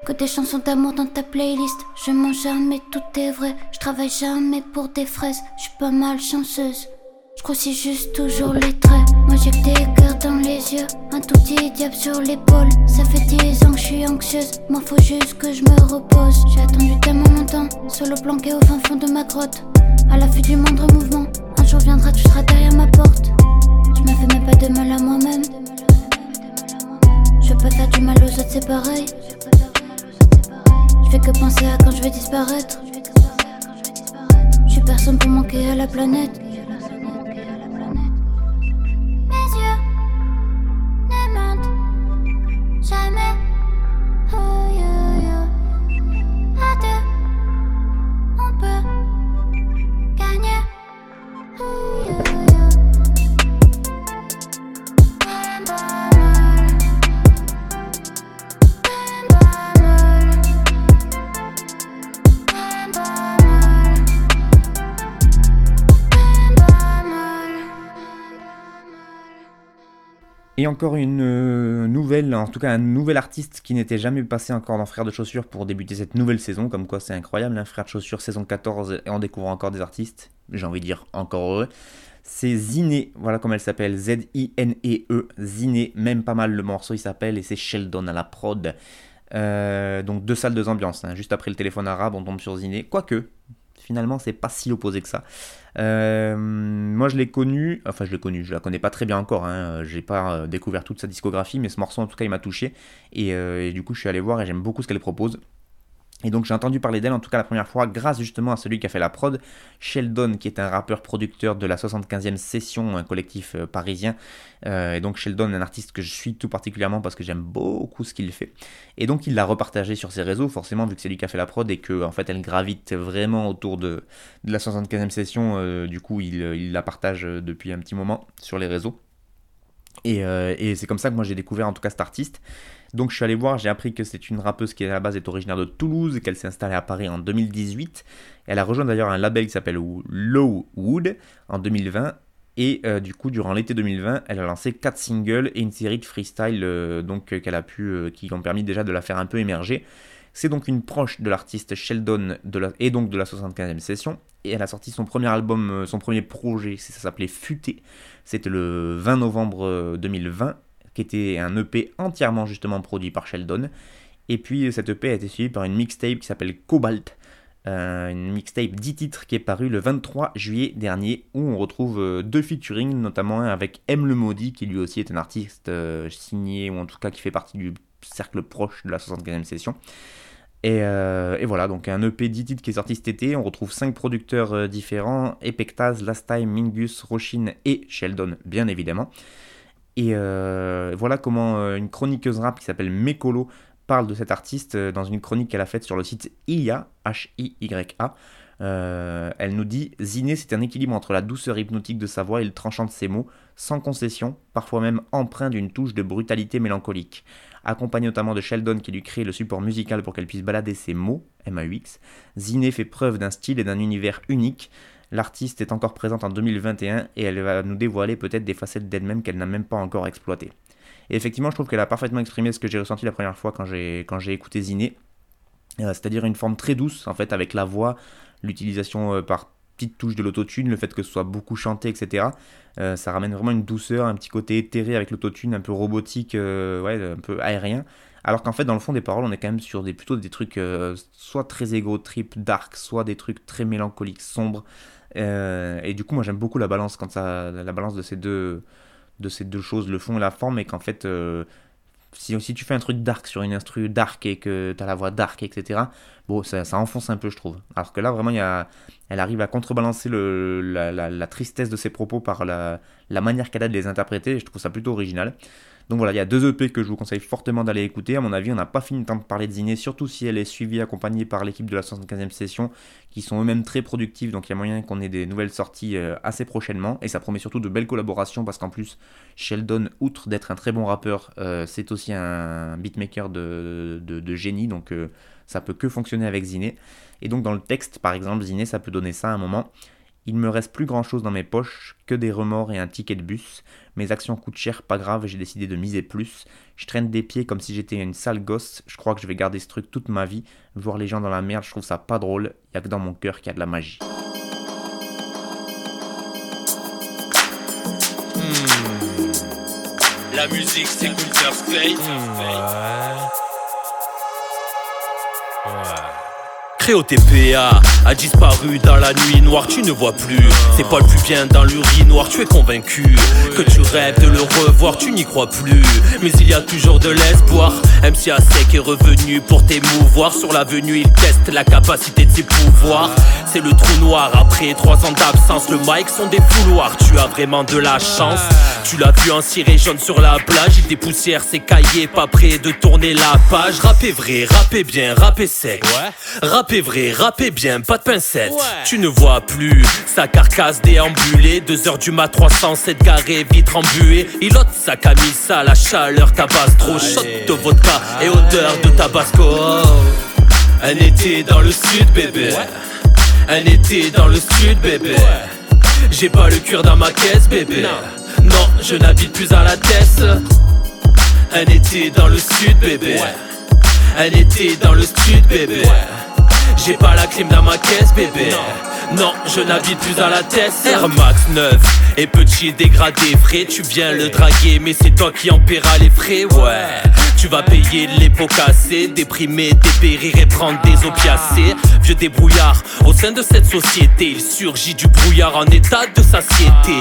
Que des chansons d'amour dans ta playlist. Je mens jamais, tout est vrai. Je travaille jamais pour des fraises. Je suis pas mal chanceuse. Je grossis juste toujours les traits. Moi j'ai que des cœurs dans les yeux. Un tout petit diable sur l'épaule. Ça fait dix ans que je suis anxieuse. Moi faut juste que je me repose. J'ai attendu tellement longtemps. Solo planqué au fin fond de ma grotte. À l'affût du moindre mouvement. Un jour viendra, tu seras derrière ma porte. Je me fais même pas de mal à moi-même. Je veux pas faire du mal aux autres, c'est pareil. Je fais que penser à quand je vais disparaître. Je suis personne pour manquer à la planète. Et encore une euh, nouvelle, en tout cas un nouvel artiste qui n'était jamais passé encore dans Frères de Chaussures pour débuter cette nouvelle saison, comme quoi c'est incroyable, hein, Frères de Chaussures saison 14 et on découvre encore des artistes, j'ai envie de dire encore heureux. C'est Ziné, voilà comme elle s'appelle, Z-I-N-E-E, Ziné, même pas mal le morceau il s'appelle, et c'est Sheldon à la prod. Euh, donc deux salles, deux ambiances, hein. juste après le téléphone arabe on tombe sur Ziné, quoique, finalement c'est pas si opposé que ça. Euh, moi je l'ai connu, enfin je l'ai connu, je la connais pas très bien encore, hein, j'ai pas euh, découvert toute sa discographie, mais ce morceau en tout cas il m'a touché, et, euh, et du coup je suis allé voir et j'aime beaucoup ce qu'elle propose. Et donc j'ai entendu parler d'elle en tout cas la première fois grâce justement à celui qui a fait la prod, Sheldon qui est un rappeur producteur de la 75e session, un collectif euh, parisien. Euh, et donc Sheldon un artiste que je suis tout particulièrement parce que j'aime beaucoup ce qu'il fait. Et donc il l'a repartagé sur ses réseaux forcément vu que c'est lui qui a fait la prod et que en fait elle gravite vraiment autour de, la 75e session. euh, du coup il, la partage depuis un petit moment sur les réseaux. Et c'est comme ça que moi j'ai découvert en tout cas cet artiste. Donc je suis allé voir, j'ai appris que c'est une rappeuse qui à la base est originaire de Toulouse, qu'elle s'est installée à Paris en 2018. Elle a rejoint d'ailleurs un label qui s'appelle Low Wood en 2020. Et euh, du coup, durant l'été 2020, elle a lancé 4 singles et une série de freestyle euh, donc, euh, qu'elle a pu, euh, qui ont permis déjà de la faire un peu émerger. C'est donc une proche de l'artiste Sheldon et donc de la 75e session. Et elle a sorti son premier album, son premier projet, ça s'appelait Futé. C'était le 20 novembre euh, 2020, qui était un EP entièrement justement produit par Sheldon. Et puis cette EP a été suivie par une mixtape qui s'appelle Cobalt. Euh, une mixtape 10 titres qui est parue le 23 juillet dernier où on retrouve euh, deux featuring, notamment un avec M le Maudit qui lui aussi est un artiste euh, signé ou en tout cas qui fait partie du cercle proche de la 75e session. Et, euh, voilà, donc un EP 10 titres qui est sorti cet été. On retrouve 5 producteurs euh, différents Epectaz, Last Time, Mingus, Roshin et Sheldon, bien évidemment. Et euh, voilà comment euh, une chroniqueuse rap qui s'appelle Mekolo parle de cet artiste euh, dans une chronique qu'elle a faite sur le site IA, H-I-Y-A. Elle nous dit Ziné, c'est un équilibre entre la douceur hypnotique de sa voix et le tranchant de ses mots, sans concession, parfois même empreint d'une touche de brutalité mélancolique. Accompagnée notamment de Sheldon qui lui crée le support musical pour qu'elle puisse balader ses mots, M-A-U-X, Ziné fait preuve d'un style et d'un univers unique. L'artiste est encore présente en 2021 et elle va nous dévoiler peut-être des facettes d'elle-même qu'elle n'a même pas encore exploitées. Et effectivement, je trouve qu'elle a parfaitement exprimé ce que j'ai ressenti la première fois quand j'ai écouté Ziné, Euh, c'est-à-dire une forme très douce en fait avec la voix, l'utilisation euh, par petites touches de l'autotune, le fait que ce soit beaucoup chanté, etc. Euh, ça ramène vraiment une douceur, un petit côté éthéré avec l'autotune, un peu robotique, ouais, un peu aérien. Alors qu'en fait, dans le fond des paroles, on est quand même sur des plutôt des trucs soit très égo trip, dark, soit des trucs très mélancoliques, sombres. Euh, et du coup, moi j'aime beaucoup la balance quand ça, la balance de ces deux, de ces deux choses, le fond et la forme, et qu'en fait, euh, si, si tu fais un truc dark sur une instru dark et que tu as la voix dark, etc., bon, ça, ça enfonce un peu, je trouve. Alors que là, vraiment, il y a, elle arrive à contrebalancer le, la, la- la tristesse de ses propos par la, la manière qu'elle a de les interpréter, et je trouve ça plutôt original. Donc voilà, il y a deux EP que je vous conseille fortement d'aller écouter. À mon avis, on n'a pas fini de temps de parler de Ziné, surtout si elle est suivie, accompagnée par l'équipe de la 75e session, qui sont eux-mêmes très productifs. Donc il y a moyen qu'on ait des nouvelles sorties euh, assez prochainement. Et ça promet surtout de belles collaborations parce qu'en plus, Sheldon, outre d'être un très bon rappeur, euh, c'est aussi un beatmaker de génie. Donc euh, ça peut que fonctionner avec Ziné. Et donc dans le texte, par exemple, Ziné, ça peut donner ça à un moment. Il me reste plus grand chose dans mes poches, que des remords et un ticket de bus. Mes actions coûtent cher, pas grave, j'ai décidé de miser plus. Je traîne des pieds comme si j'étais une sale gosse, je crois que je vais garder ce truc toute ma vie. Voir les gens dans la merde, je trouve ça pas drôle, y a que dans mon cœur qu'il y a de la magie. La musique c'est Counter TPA a disparu dans la nuit noire, tu ne vois plus. C'est pas le plus bien dans l'urinoir, tu es convaincu que tu rêves de le revoir, tu n'y crois plus. Mais il y a toujours de l'espoir. MC Sec est revenu pour t'émouvoir. Sur l'avenue, il teste la capacité de ses pouvoirs. C'est le trou noir après trois ans d'absence. Le mic sont des fouloirs, tu as vraiment de la chance. Tu l'as vu en ciré jaune sur la plage, il dépoussière ses cahiers, pas prêt de tourner la page. Rappez vrai, rappez bien, rappez sec. Rappez vrai, rappez bien, pas de pincette. Tu ne vois plus sa carcasse déambulée. 2 heures du mat, 307 garé, vitre embuée. Il ôte sa camisa, à la chaleur tabasse trop shot de vodka et odeur de tabasco. Un été dans le sud, bébé. Un été dans le sud, bébé. J'ai pas le cœur dans ma caisse, bébé. Non, je n'habite plus à la tête. Un été dans le sud, bébé. Un été dans le sud, bébé. J'ai pas la clim dans ma caisse, bébé. Non, je n'habite plus à la tête. Air Max 9 et petit dégradé frais. Tu viens le draguer, mais c'est toi qui en paieras les frais, ouais. Tu vas payer les pots cassés, déprimer, dépérir et prendre des opiacés. Vieux débrouillard, au sein de cette société, il surgit du brouillard en état de satiété.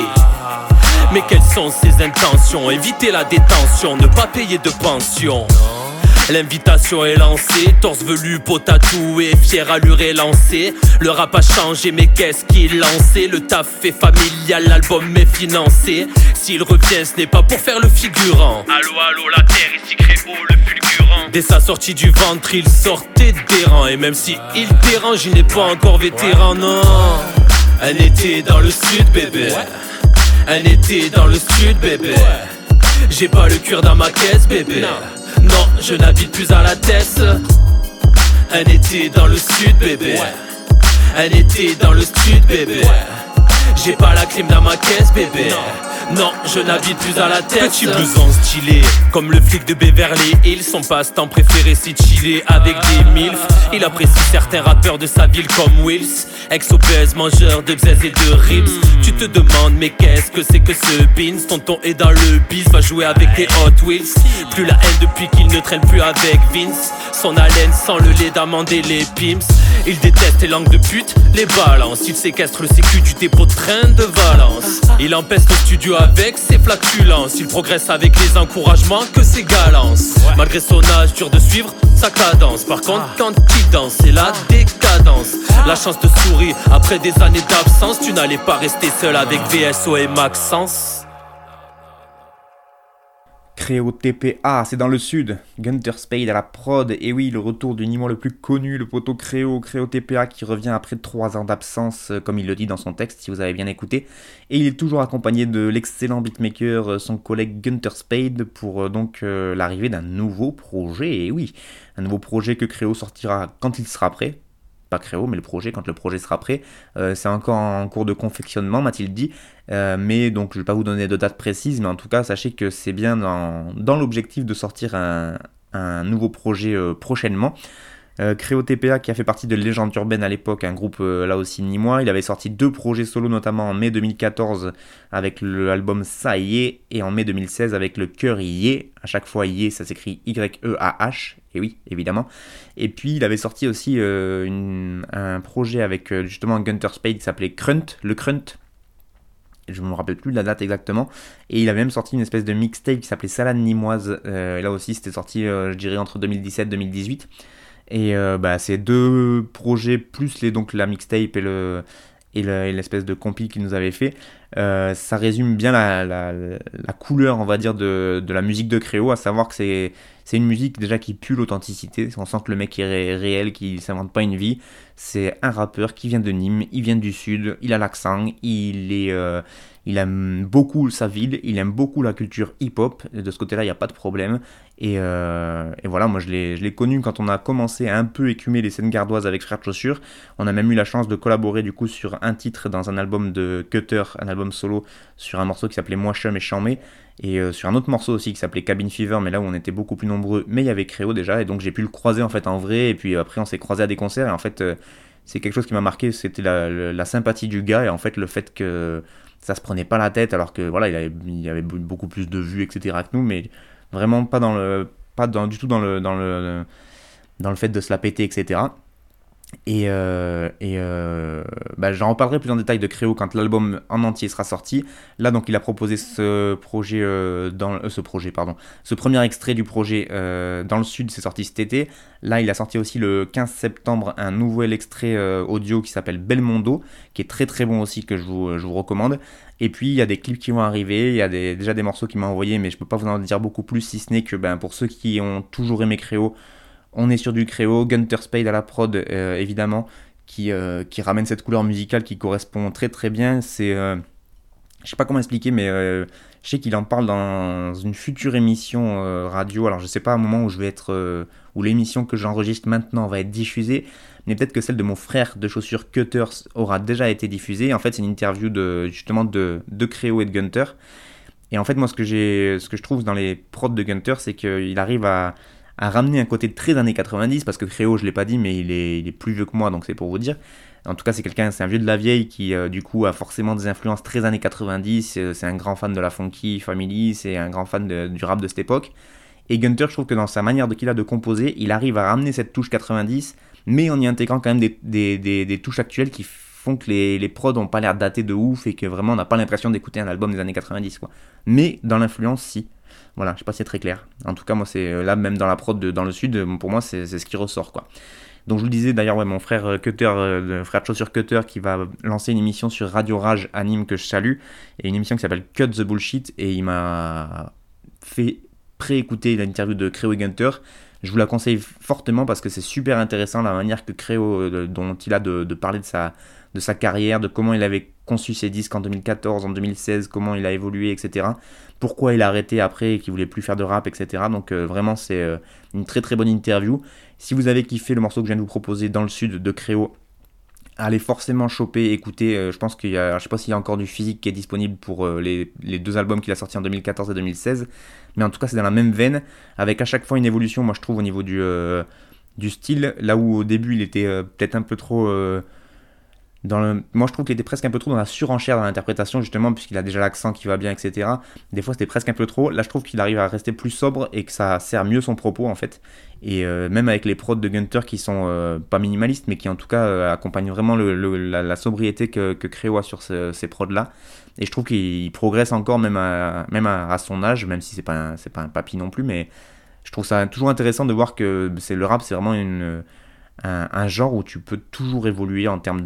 Mais quelles sont ses intentions? Éviter la détention, ne pas payer de pension. L'invitation est lancée, torse velu, peau tatouée, fier allure est lancée. Le rap a changé, mais qu'est-ce qu'il lançait Le taf est familial, l'album est financé. S'il revient, ce n'est pas pour faire le figurant. Allô, allô, la terre, ici Crébo, le fulgurant. Dès sa sortie du ventre, il sortait des rangs. Et même si il dérange, il n'est pas encore vétéran, non. Un été dans le sud, bébé. Un été dans le sud, bébé. J'ai pas le cœur dans ma caisse, bébé. Non, je n'habite plus à la tête. Un été dans le sud, bébé. Un été dans le sud, bébé. J'ai pas la clim dans ma caisse, bébé. Je n'habite plus à la tête. Petit blouson stylé, comme le flic de Beverly Hills. Son passe-temps préféré, c'est chiller avec des milfs. Il apprécie certains rappeurs de sa ville comme Wills. Ex-obèse, mangeur de bzez et de rips. Tu te demandes, mais qu'est-ce que c'est que ce beans? Tonton est dans le bis, va jouer avec tes Hot Wheels. Plus la haine depuis qu'il ne traîne plus avec Vince. Son haleine sans le lait d'amande et les pimps. Il déteste les langues de pute, les balances. Il séquestre le sécu du dépôt de train de Valence. Il empeste le studio avec ses flatulences. Il progresse avec les encouragements que ses galances. Malgré son âge, dur de suivre sa cadence. Par contre, quand il danse, c'est la décadence. La chance te sourit après des années d'absence. Tu n'allais pas rester seul avec VSO et Maxence. Créo TPA, c'est dans le sud. Gunter Spade à la prod, et oui, le retour du Nîmois le plus connu, le poteau Créo, Créo TPA qui revient après 3 ans d'absence, euh, comme il le dit dans son texte, si vous avez bien écouté. Et il est toujours accompagné de l'excellent beatmaker, euh, son collègue Gunter Spade, pour euh, donc l'arrivée d'un nouveau projet. Et oui, un nouveau projet que Créo sortira quand il sera prêt, pas Créo, mais le projet, quand le projet sera prêt. Euh, c'est encore en cours de confectionnement, m'a-t-il dit. Euh, mais donc, je ne vais pas vous donner de date précise, mais en tout cas, sachez que c'est bien dans, l'objectif de sortir un, un nouveau projet euh, prochainement. Euh, Créo TPA qui a fait partie de Légende Urbaine à l'époque, un groupe euh, là aussi ni-moi. Il avait sorti deux projets solo, notamment en mai 2014 avec l'album Ça y est, et en mai 2016 avec le cœur y est. À chaque fois y est, ça s'écrit Y-E-A-H, et oui, évidemment. Et puis il avait sorti aussi euh, un projet avec justement Gunter Spade qui s'appelait Crunt, le Crunt. Je me rappelle plus de la date exactement. Et il avait même sorti une espèce de mixtape qui s'appelait Salade Nimoise. Là aussi, c'était sorti, je dirais, entre 2017 et 2018. Et euh, bah, ces deux projets, plus les, donc, la mixtape et le et le- et l'espèce de compil qu'il nous avait fait, euh, ça résume bien la, la- couleur, on va dire, de, de la musique de Créo, à savoir que c'est c'est une musique déjà qui pue l'authenticité, on sent que le mec est ré- réel, qu'il s'invente pas une vie, c'est un rappeur qui vient de Nîmes, il vient du sud, il a l'accent, il est... euh, Il aime beaucoup sa ville, il aime beaucoup la culture hip-hop. De ce côté-là, il n'y a pas de problème. Et, euh, et voilà, moi je l'ai connu quand on a commencé à un peu écumer les scènes gardoises avec Frère de Chaussures. On a même eu la chance de collaborer du coup sur un titre dans un album de Cutter, un album solo, sur un morceau qui s'appelait Moi Chum et Chamé. Et euh, sur un autre morceau aussi qui s'appelait Cabin Fever, mais là où on était beaucoup plus nombreux, mais il y avait Créo déjà, et donc j'ai pu le croiser en fait en vrai, et puis après on s'est croisé à des concerts, et en fait euh, c'est quelque chose qui m'a marqué, c'était la, la, sympathie du gars, et en fait le fait que ça se prenait pas la tête, alors que voilà, il avait, il avait beaucoup plus de vues, etc. que nous, mais vraiment pas dans le, pas dans, du tout dans le, dans le, dans le fait de se la péter, etc. Et, euh, et euh, bah, j'en reparlerai plus en détail de Créo quand l'album en entier sera sorti. Là, donc, il a proposé ce projet, euh, dans ce projet, pardon, ce premier extrait du projet dans le sud, c'est sorti cet été. Là, il a sorti aussi le 15 septembre un nouvel extrait audio qui s'appelle Belmondo, qui est très très bon aussi, que je vous, je vous recommande. Et puis, il y a des clips qui vont arriver, il y a déjà des morceaux qu'il m'a envoyés, mais je peux pas vous en dire beaucoup plus, si ce n'est que ben, pour ceux qui ont toujours aimé Créo, on est sur du créo, Gunter Spade à la prod euh, évidemment, qui, euh, qui ramène cette couleur musicale qui correspond très très bien. C'est, euh, je sais pas comment expliquer, mais je sais qu'il en parle dans une future émission radio. Alors je sais pas à un moment où je vais être, où l'émission que j'enregistre maintenant va être diffusée, mais peut-être que celle de mon frère de chaussures Cutters aura déjà été diffusée. En fait, c'est une interview de justement de, de Créo et de Gunter. Et en fait, moi, ce que ce que je trouve dans les prods de Gunter, c'est qu'il arrive à a ramené un côté très années 90, parce que Créo, je l'ai pas dit, mais il est, il est plus vieux que moi, donc c'est pour vous dire. En tout cas, c'est quelqu'un, c'est un vieux de la vieille qui, euh, du coup, a forcément des influences très années 90. Euh, c'est un grand fan de la Funky Family, c'est un grand fan du rap de cette époque. Et Gunter, je trouve que dans sa manière de qu'il a de composer, il arrive à ramener cette touche 90, mais en y intégrant quand même des, des, des, touches actuelles qui font que les, les prods n'ont pas l'air datés de ouf et que vraiment on n'a pas l'impression d'écouter un album des années 90. Quoi. Mais dans l'influence, si. Voilà, je sais pas si c'est très clair. En tout cas, moi, c'est euh, là, même dans la prod dans le sud, euh, pour moi, c'est ce qui ressort, quoi. Donc je vous le disais d'ailleurs, mon frère euh, Cutter, le frère de Cutter, qui va lancer une émission sur Radio Rage Anime que je salue, et une émission qui s'appelle Cut the Bullshit, et il m'a fait pré-écouter l'interview de Creo Gunter. Je vous la conseille fortement parce que c'est super intéressant la manière que Creo, dont il a de, de parler de sa, de sa carrière, de comment il avait conçu ses disques en 2014, en 2016, comment il a évolué, etc. Pourquoi il a arrêté après et qu'il voulait plus faire de rap, etc. Donc euh, vraiment c'est euh, une très très bonne interview. Si vous avez kiffé le morceau que je viens de vous proposer dans le sud de Créo, allez forcément choper, écouter. Euh, je pense qu'il y a, je sais pas s'il y a encore du physique qui est disponible pour les, deux albums qu'il a sortis en 2014 et 2016, mais en tout cas c'est dans la même veine, avec à chaque fois une évolution. Moi je trouve au niveau du du style, là où au début il était peut-être un peu trop moi, je trouve qu'il était presque un peu trop dans la surenchère dans l'interprétation, justement, puisqu'il a déjà l'accent qui va bien, etc. Des fois, c'était presque un peu trop. Là, je trouve qu'il arrive à rester plus sobre et que ça sert mieux son propos, en fait. Et euh, même avec les prods de Gunter qui sont euh, pas minimalistes, mais qui en tout cas euh, accompagnent vraiment la, sobriété que, que Créo a sur ces prods-là. Et je trouve qu'il progresse encore, même à, même à, son âge, même si c'est pas, c'est pas un papy non plus, mais je trouve ça toujours intéressant de voir que c'est le rap, c'est vraiment une un, genre où tu peux toujours évoluer en termes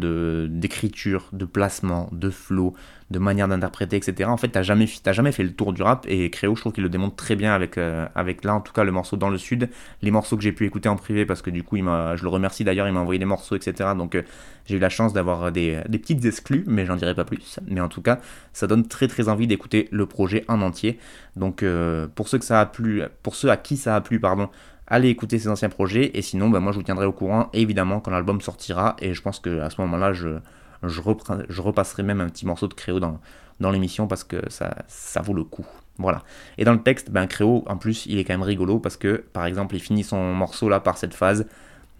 d'écriture, de, placement, de flow, de manière d'interpréter, etc. En fait, tu n'as jamais, fait le tour du rap et Créo, je trouve qu'il le démontre très bien avec, euh, avec là, en tout cas, le morceau Dans le Sud, les morceaux que j'ai pu écouter en privé parce que du coup, il je le remercie d'ailleurs, il m'a envoyé des morceaux, etc. Donc, euh, j'ai eu la chance d'avoir des, des, petites exclus, mais j'en dirai pas plus. Mais en tout cas, ça donne très très envie d'écouter le projet en entier. Donc, euh, pour ceux que ça a plu, pour ceux à qui ça a plu, pardon, allez écouter ses anciens projets et sinon bah, moi je vous tiendrai au courant évidemment quand l'album sortira et je pense que à ce moment-là je, je, je, repasserai même un petit morceau de Créo dans, dans l'émission parce que ça, ça vaut le coup. Voilà. Et dans le texte, ben Créo en plus il est quand même rigolo parce que par exemple il finit son morceau là par cette phase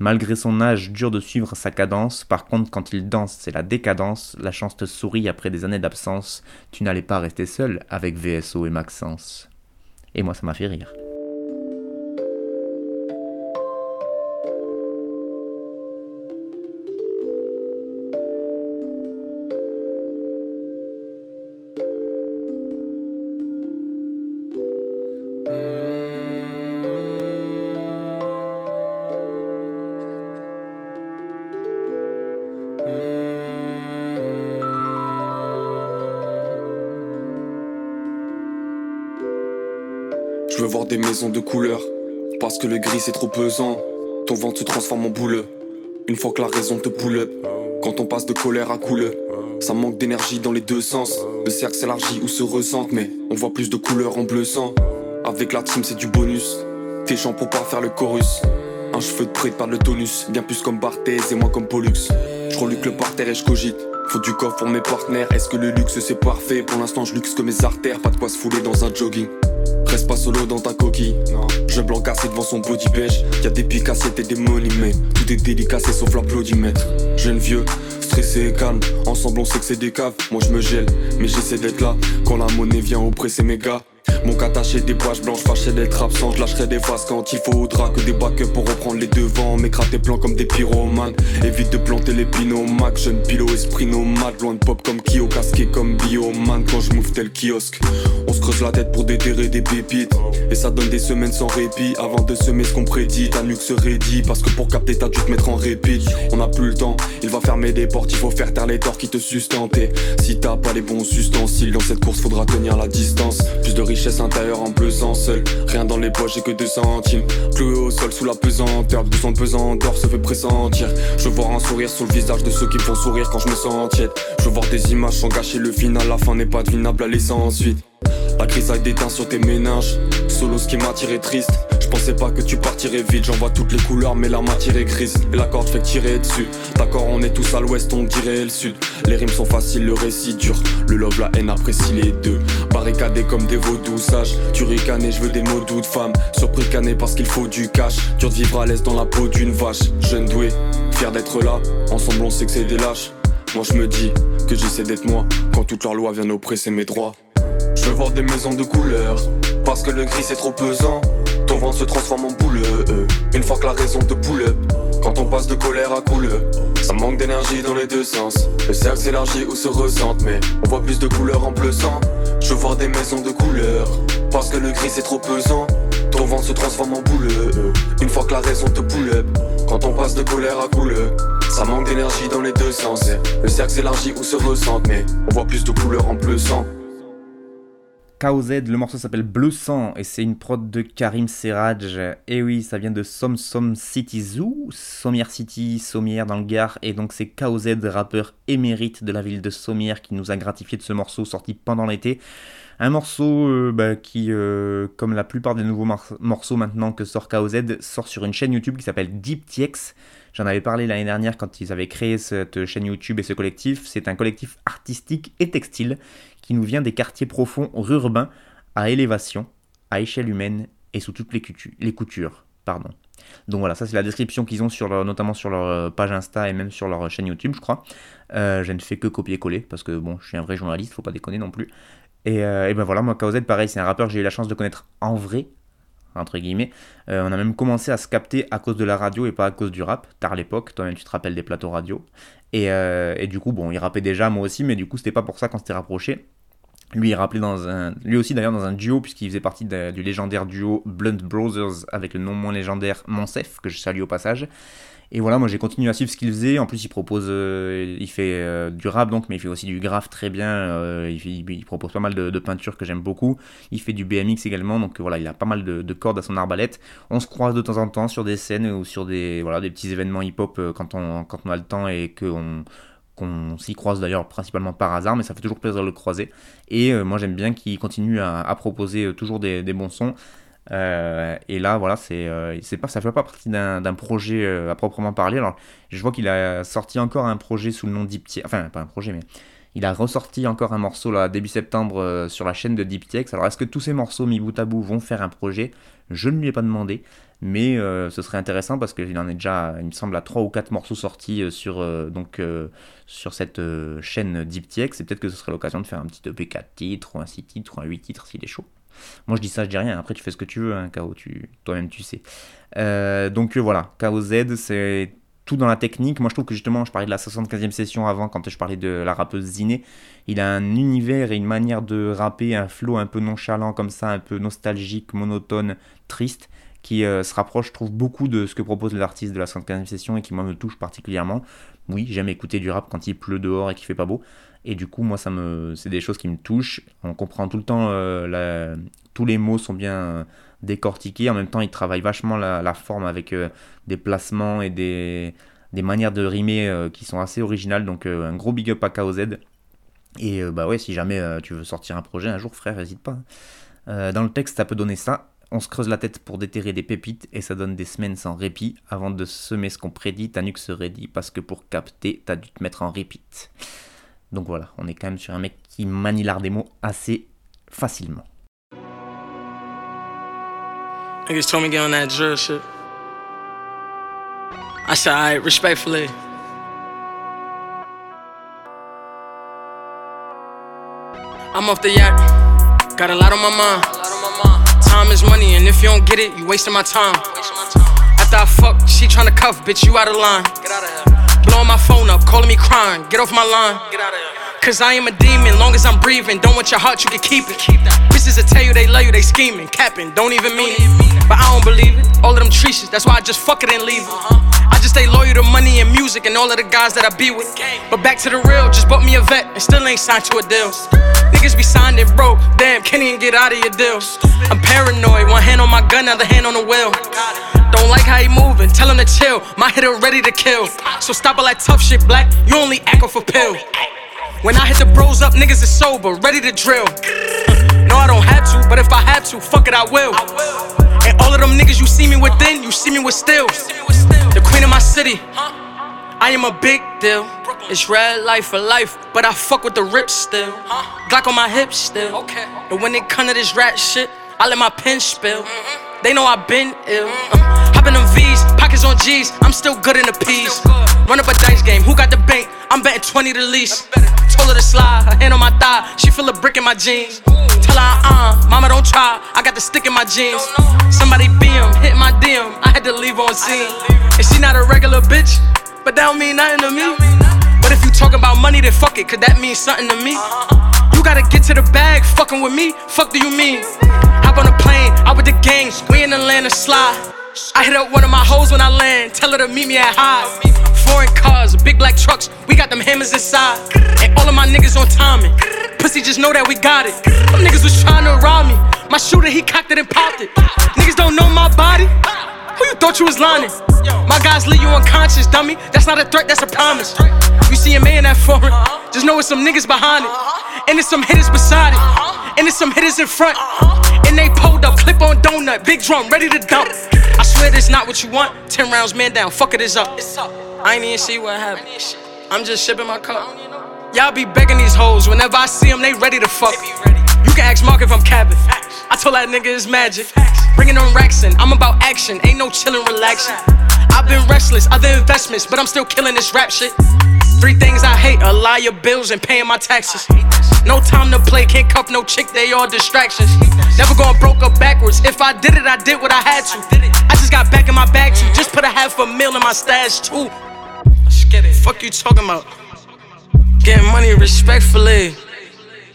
Malgré son âge, dur de suivre sa cadence. Par contre, quand il danse, c'est la décadence. La chance te sourit après des années d'absence. Tu n'allais pas rester seul avec VSO et Maxence. Et moi, ça m'a fait rire. Des maisons de couleur. Parce que le gris c'est trop pesant, ton ventre se transforme en boule. Une fois que la raison te poule, quand on passe de colère à coule, Ça manque d'énergie dans les deux sens. Le cercle s'élargit ou se ressente, mais on voit plus de couleurs en bleu sang. Avec la c'est du bonus. Tes gens pour pas faire le chorus. Un cheveu de près par le tonus. Bien plus comme Barthez et moi comme Pollux. Je reluque le parterre et je cogite. Faut du coffre pour mes partenaires. Est-ce que le luxe c'est parfait? Pour l'instant, je luxe que mes artères. Pas de quoi se fouler dans un jogging. Reste pas solo dans ta coquille. Je blanc cassé devant son body beige. Y'a des pics et des money, mais tout est délicaté sauf l'applaudimètre. Jeune vieux, stressé et calme. Ensemble, on sait que c'est des caves. Moi, je me gèle, mais j'essaie d'être là. Quand la monnaie vient oppresser mes gars. Mon cattaché des poches blanches, fâché d'être absent. Je lâcherai des faces quand il faudra que des backups pour reprendre les devants. M'écrater tes plans comme des pyromanes. Évite de planter les pinomacs. Jeune pilot, esprit nomade. Loin de pop comme Kyo, casqué comme Bioman. Quand je move tel kiosque, on se creuse la tête pour déterrer des pépites. Et ça donne des semaines sans répit. Avant de semer ce qu'on prédit, ta nuque se raidit. Parce que pour capter, t'as dû te mettre en répit. On a plus le temps, il va fermer des portes. Il faut faire taire les torts qui te sustentent. si t'as pas les bons ustensiles, dans cette course, faudra tenir la distance. Plus de richesse intérieure en pesant seul. Rien dans les poches, j'ai que 2 centimes. Cloué au sol sous la pesanteur. 200 pesant d'or se fait pressentir. Je voir un sourire sur le visage de ceux qui font sourire quand je me sens tiède. Je voir des images sans gâcher le final. La fin n'est pas devinable à laisser ensuite. La a déteint sur tes méninges. Solo, ce qui m'a tiré triste. Pensais pas que tu partirais vite. J'en vois toutes les couleurs, mais la matière est grise. Et la corde fait tirer dessus. D'accord, on est tous à l'ouest, on dirait le sud. Les rimes sont faciles, le récit dur. Le love, la haine apprécie les deux. Barricadés comme des vaudous sages. Tu ricanes je veux des mots doux de femme. Surpris cané parce qu'il faut du cash. Dur de vivre à l'aise dans la peau d'une vache. Jeune doué, fier d'être là. Ensemble, on sait que c'est des lâches. Moi, je me dis que j'essaie d'être moi. Quand toute leur loi vient oppresser mes droits. Je veux voir des maisons de couleur, parce que le gris c'est trop pesant. Ton ventre se transforme en boule, une fois que la raison te poule Quand on passe de colère à couleur, ça manque d'énergie dans les deux sens. Le cercle s'élargit ou se ressente, mais on voit plus de couleurs en bleu sang. Je veux voir des maisons de couleur, parce que le gris c'est trop pesant. Ton ventre se transforme en boule, une fois que la raison te poule Quand on passe de colère à couleur, ça manque d'énergie dans les deux sens. Le cercle s'élargit ou se ressente, mais on voit plus de couleurs en bleu sang. KOZ, le morceau s'appelle Bleu Sang et c'est une prod de Karim Serraj. Et oui, ça vient de Som Som City Zoo, Sommière City, Sommière dans le Gard. Et donc c'est KOZ, rappeur émérite de la ville de Sommière, qui nous a gratifié de ce morceau sorti pendant l'été. Un morceau euh, bah, qui, euh, comme la plupart des nouveaux morceaux maintenant que sort KOZ, sort sur une chaîne YouTube qui s'appelle DeepTX. J'en avais parlé l'année dernière quand ils avaient créé cette chaîne YouTube et ce collectif. C'est un collectif artistique et textile qui nous vient des quartiers profonds urbains à élévation, à échelle humaine et sous toutes les, coutures. Pardon. Donc voilà, ça c'est la description qu'ils ont sur notamment sur leur euh, page Insta et même sur leur chaîne YouTube, je crois. Euh, je ne fais que copier-coller parce que bon, je suis un vrai journaliste, faut pas déconner non plus. Et, euh, et ben voilà, moi KOZ, pareil, c'est un rappeur que j'ai eu la chance de connaître en vrai, entre guillemets. on a même commencé à se capter à cause de la radio et pas à cause du rap, tard l'époque, toi-même tu te rappelles des plateaux radio. Et, et, du coup, bon, il rappait déjà, moi aussi, mais du coup, c'était pas pour ça qu'on s'était rapproché. Lui, il rappelait dans un, lui aussi d'ailleurs dans un duo, puisqu'il faisait partie du légendaire duo Blunt Brothers avec le nom moins légendaire Monsef, que je salue au passage. Et voilà, moi j'ai continué à suivre ce qu'il faisait. En plus, il propose, euh, il fait euh, du rap donc, mais il fait aussi du graphe très bien. Euh, il, propose pas mal de, peintures que j'aime beaucoup. Il fait du BMX également, donc voilà, il a pas mal de, cordes à son arbalète. On se croise de temps en temps sur des scènes ou sur des, voilà, des petits événements hip-hop quand on, quand on a le temps et qu'on qu'on s'y croise d'ailleurs principalement par hasard, mais ça fait toujours plaisir de le croiser. Et euh, moi j'aime bien qu'il continue à, proposer euh, toujours des, bons sons. Euh, et là, voilà, c'est, c'est pas, ça fait pas partie d'un, projet à proprement parler. Alors, je vois qu'il a sorti encore un projet sous le nom Deep Enfin, pas un projet, mais il a ressorti encore un morceau là début septembre sur la chaîne de Deep Alors, est-ce que tous ces morceaux mis bout à bout vont faire un projet? Je ne lui ai pas demandé. Mais euh, ce serait intéressant parce qu'il en est déjà, il me semble, à 3 ou 4 morceaux sortis euh, sur, euh, donc, sur cette chaîne DeepTX. Et peut-être que ce serait l'occasion de faire un petit EP 4 titres, ou un 6 titres, ou un 8 titres s'il est chaud. Moi je dis ça, je dis rien. Après tu fais ce que tu veux, hein, KO, tu, toi-même tu sais. donc voilà, KOZ, c'est tout dans la technique. Moi, je trouve que justement, je parlais de la 75e session avant quand je parlais de la rappeuse Ziné. Il a un univers et une manière de rapper, un flow un peu nonchalant comme ça, un peu nostalgique, monotone, triste, qui euh, se rapproche, je trouve, beaucoup de ce que propose l'artiste de la 75e session et qui, moi, me touche particulièrement. Oui, j'aime écouter du rap quand il pleut dehors et qu'il fait pas beau. Et du coup, moi, ça me, c'est des choses qui me touchent. On comprend tout le temps, euh, tous les mots sont bien décortiqués. En même temps, il travaille vachement la, forme avec euh, des placements et des, des manières de rimer qui sont assez originales. Donc, un gros big up à KOZ. Et euh, bah ouais, si jamais euh, tu veux sortir un projet un jour, frère, n'hésite pas. Euh, dans le texte, ça peut donner ça. On se creuse la tête pour déterrer des pépites et ça donne des semaines sans répit. Avant de semer ce qu'on prédit, ta nuque se raidit parce que pour capter, t'as dû te mettre en repeat. Donc voilà, on est quand même sur un mec qui manie l'art des mots assez facilement. I'm off the yacht, got a lot on my mind. Is money, and if you don't get it, you wasting my time. After I fuck, she tryna cuff, bitch, you out of line. Blowing my phone up, calling me crying, get off my line. Cause I am a demon, long as I'm breathing. Don't want your heart, you can keep it. Bitches will tell you they love you, they scheming, capping, don't even mean it. But I don't believe it. All of them treaches, that's why I just fuck it and leave it. I just stay loyal to money and music and all of the guys that I be with. But back to the real, just bought me a vet and still ain't signed to a deal. Niggas be signed and broke, damn, can't even get out of your deals. I'm paranoid, one hand on my gun, other hand on the wheel. Don't like how he moving, tell him to chill. My hitter ready to kill. So stop all that tough shit, black. You only echo for pill. When I hit the bros up, niggas is sober, ready to drill. No, I don't have to, but if I have to, fuck it, I will. And all of them niggas you see me within, you see me with still. The queen of my city. I am a big deal. It's red life for life, but I fuck with the rip still. Glock on my hips still. And when it come to this rat shit, I let my pen spill. They know i been ill. Uh, hop in them V's, pockets on G's, I'm still good in the P's. Run up a dice game, who got the bank? I'm betting 20 to lease. Told her to slide, her hand on my thigh, she feel a brick in my jeans. Tell her, uh, mama don't try, I got the stick in my jeans. Somebody beam, hit my DM, I had to leave on scene. And she not a regular bitch, but that don't mean nothing to me. But if you talking about money, then fuck it, cause that means something to me. You gotta get to the bag, fucking with me, fuck do you mean? Hop on a plane, out with the gangs, we in Atlanta slide. I hit up one of my hoes when I land, tell her to meet me at high. Foreign cars, big black trucks, we got them hammers inside. And all of my niggas on timing. Pussy just know that we got it. Them niggas was trying to rob me. My shooter, he cocked it and popped it. Niggas don't know my body. Who you thought you was lying? My guys leave you unconscious, dummy. That's not a threat, that's a promise. You see a man that foreign, just know it's some niggas behind it. And it's some hitters beside it. And it's some hitters in front. And they pulled up, clip on donut, big drum, ready to dump. I swear this not what you want. Ten rounds, man down, fuck it, it's up. I ain't even see what happened. I'm just shipping my cup. Y'all be begging these hoes. Whenever I see them, they ready to fuck. You can ask Mark if I'm capping. I told that nigga it's magic. Bringing them racks in. I'm about action. Ain't no chillin', relaxing. I've been restless, other investments, but I'm still killing this rap shit. Three things I hate a liar, bills, and paying my taxes. No time to play, can't cuff no chick, they all distractions. Never going broke up backwards. If I did it, I did what I had to. I just got back in my bag too. Just put a half a mil in my stash too. Let's get it. Fuck you talking about? Getting money respectfully.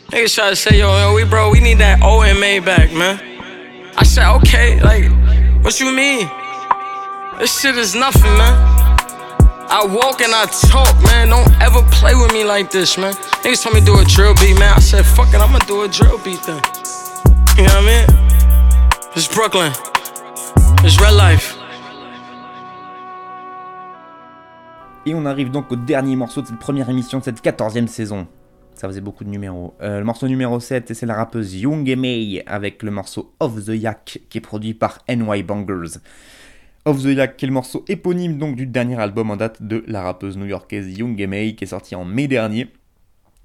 Niggas try to say, yo, yo, we bro, we need that OMA back, man. I said, okay, like, what you mean? This shit is nothing, man. I walk and I talk, man. Don't ever play with me like this, man. Niggas told me do a drill beat, man. I said, fuck it, I'ma do a drill beat then. You know what I mean? It's Brooklyn. It's real life. Et on arrive donc au dernier morceau de cette première émission de cette 14e saison. Ça faisait beaucoup de numéros. Euh, le morceau numéro 7, c'est la rappeuse Young May avec le morceau Off the Yak qui est produit par NY Bangers. Off the Yak qui est le morceau éponyme donc du dernier album en date de la rappeuse new-yorkaise Young May qui est sorti en mai dernier.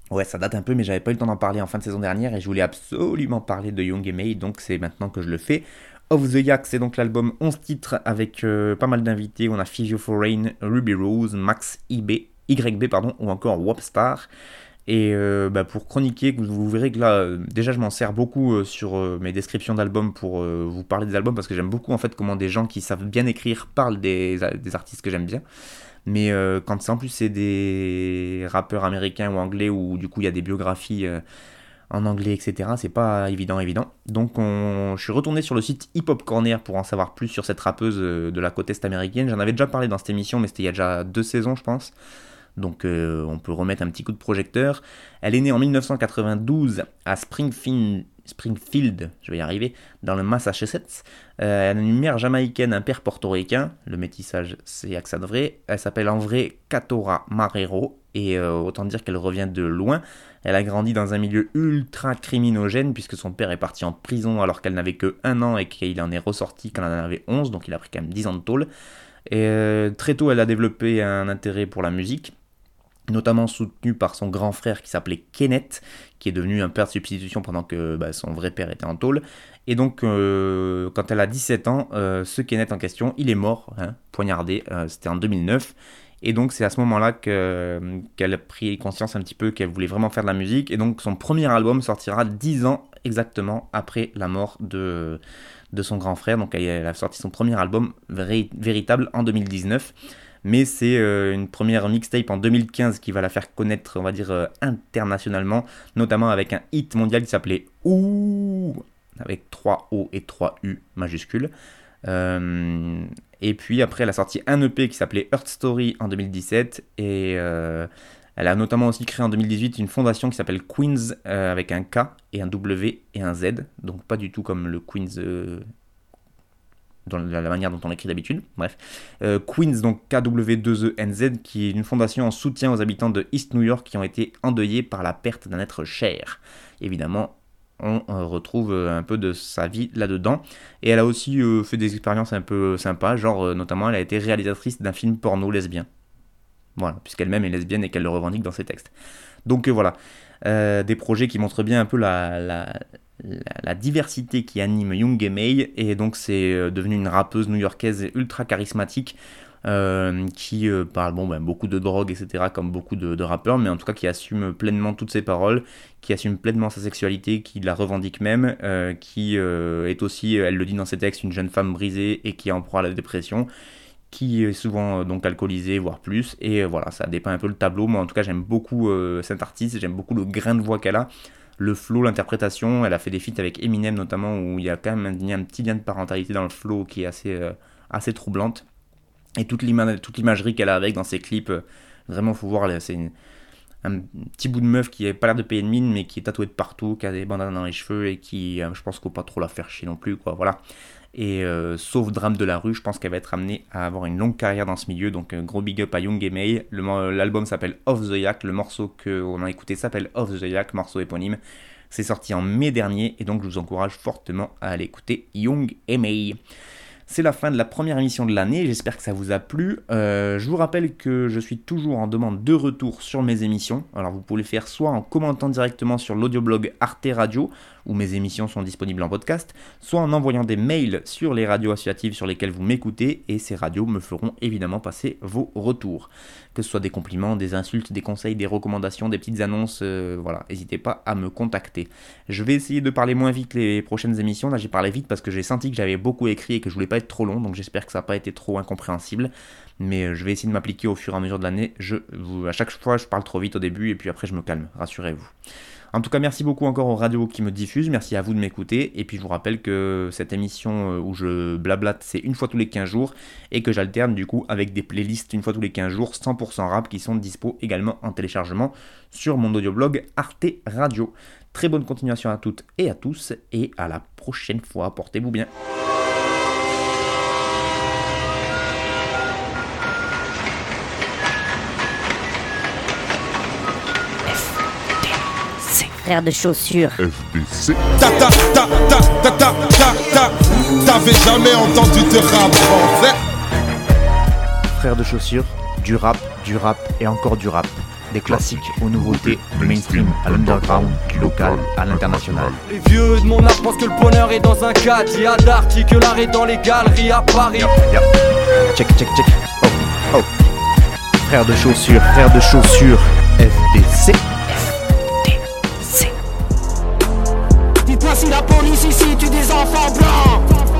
Ouais, ça date un peu, mais j'avais pas eu le temps d'en parler en fin de saison dernière et je voulais absolument parler de Young May, donc c'est maintenant que je le fais. Of the Yak, c'est donc l'album 11 titres avec euh, pas mal d'invités. On a Physio Foreign, Ruby Rose, Max IB, YB pardon, ou encore Wopstar. Et euh, bah, pour chroniquer, vous, verrez que là, euh, déjà je m'en sers beaucoup euh, sur mes descriptions d'albums pour vous parler des albums parce que j'aime beaucoup en fait comment des gens qui savent bien écrire parlent des, des artistes que j'aime bien. Mais quand en plus c'est des rappeurs américains ou anglais où du coup il y a des biographies en anglais, etc. C'est pas évident, évident. Donc on... je suis retourné sur le site Hip Hop Corner pour en savoir plus sur cette rappeuse de la côte est américaine. J'en avais déjà parlé dans cette émission, mais c'était il y a déjà deux saisons, je pense. Donc euh, on peut remettre un petit coup de projecteur. Elle est née en 1992 à Springfield, Springfield, je vais y arriver, dans le Massachusetts. Euh, elle a une mère jamaïcaine, un père portoricain. Le métissage, c'est accent vrai. Elle s'appelle en vrai Katora Marrero. Et euh, autant dire qu'elle revient de loin. Elle a grandi dans un milieu ultra criminogène puisque son père est parti en prison alors qu'elle n'avait que un an et qu'il en est ressorti quand elle en avait 11, donc il a pris quand même 10 ans de tôle. Et très tôt, elle a développé un intérêt pour la musique notamment soutenu par son grand frère qui s'appelait Kenneth, qui est devenu un père de substitution pendant que bah, son vrai père était en tôle. Et donc, euh, quand elle a 17 ans, euh, ce Kenneth en question, il est mort, hein, poignardé, euh, c'était en 2009. Et donc, c'est à ce moment-là qu'elle a pris conscience un petit peu qu'elle voulait vraiment faire de la musique. Et donc, son premier album sortira 10 ans exactement après la mort de, de son grand frère. Donc, elle a sorti son premier album véritable en 2019 mais c'est euh, une première mixtape en 2015 qui va la faire connaître, on va dire, euh, internationalement, notamment avec un hit mondial qui s'appelait Ouh avec 3 O et 3 U majuscules. Euh, et puis après, elle a sorti un EP qui s'appelait Earth Story en 2017 et elle a notamment aussi créé en 2018 une fondation qui s'appelle Queens avec un K et un W et un Z, donc pas du tout comme le Queens dans la, manière dont on l'écrit d'habitude. Bref. Euh, Queens, donc KW2ENZ, qui est une fondation en soutien aux habitants de East New York qui ont été endeuillés par la perte d'un être cher. Évidemment, on euh, retrouve euh, un peu de sa vie là-dedans. Et elle a aussi fait des expériences un peu sympas, genre notamment elle a été réalisatrice d'un film porno lesbien. Voilà, puisqu'elle-même est lesbienne et qu'elle le revendique dans ses textes. Donc voilà, des projets qui montrent bien un peu la, diversité qui anime Young May et donc c'est euh, devenu une rappeuse new-yorkaise ultra charismatique euh, qui euh, parle ben, beaucoup de drogue, etc., comme beaucoup de, rappeurs, mais en tout cas qui assume pleinement toutes ses paroles, qui assume pleinement sa sexualité, qui la revendique même, qui est aussi, elle le dit dans ses textes, une jeune femme brisée et qui est en proie à la dépression, qui est souvent donc alcoolisée, voire plus, et voilà, ça dépeint un peu le tableau. Moi, en tout cas, j'aime beaucoup cet artiste, j'aime beaucoup le grain de voix qu'elle a le flow, l'interprétation. Elle a fait des feats avec Eminem notamment où il y a quand même un, petit lien de parentalité dans le flow qui est assez, euh, assez troublante. Et toute l'imagerie qu'elle a avec dans ses clips, euh, vraiment faut voir, c'est un petit bout de meuf qui n'a pas l'air de payer de mine mais qui est tatouée de partout, qui a des bandanas dans les cheveux et qui, euh, je pense faut pas trop la faire chier non plus, quoi, voilà. Et euh, sauf drame de la rue, je pense qu'elle va être amenée à avoir une longue carrière dans ce milieu. Donc euh, gros big up à Young May. L'album s'appelle Off the Yak. Le morceau qu'on a écouté s'appelle Off the Yak, morceau éponyme. C'est sorti en mai dernier et donc je vous encourage fortement à aller écouter Young May. C'est la fin de la première émission de l'année, j'espère que ça vous a plu. Euh, je vous rappelle que je suis toujours en demande de retour sur mes émissions. Alors vous pouvez le faire soit en commentant directement sur l'audioblog Arte Radio, où mes émissions sont disponibles en podcast, soit en envoyant des mails sur les radios associatives sur lesquelles vous m'écoutez, et ces radios me feront évidemment passer vos retours. Que ce soit des compliments, des insultes, des conseils, des recommandations, des petites annonces, euh, voilà, n'hésitez pas à me contacter. Je vais essayer de parler moins vite les prochaines émissions, là j'ai parlé vite parce que j'ai senti que j'avais beaucoup écrit et que je voulais pas être trop long, donc j'espère que ça n'a pas été trop incompréhensible. Mais euh, je vais essayer de m'appliquer au fur et à mesure de l'année. Je, à chaque fois, je parle trop vite au début et puis après, je me calme, rassurez-vous. En tout cas, merci beaucoup encore aux radios qui me diffusent, merci à vous de m'écouter, et puis je vous rappelle que cette émission euh, où je blablate, c'est une fois tous les 15 jours, et que j'alterne du coup avec des playlists une fois tous les 15 jours, 100% rap, qui sont dispo également en téléchargement sur mon audioblog Arte Radio. Très bonne continuation à toutes et à tous, et à la prochaine fois, portez-vous bien. Frère de chaussures. FBC. Ta ta ta ta ta ta ta ta. T'avais jamais entendu de rap en fait. Frère de chaussures, du rap, du rap et encore du rap. Des classiques aux nouveautés, du mainstream à l'underground, du local à l'international. Les vieux de mon âge pensent que le bonheur est dans un cadre. Il y a Darty que l'art est dans les galeries à Paris. Check, check, check. Oh, oh. Frère de chaussures, frère de chaussures, FDC. Voici la police ici, tu des enfants blancs.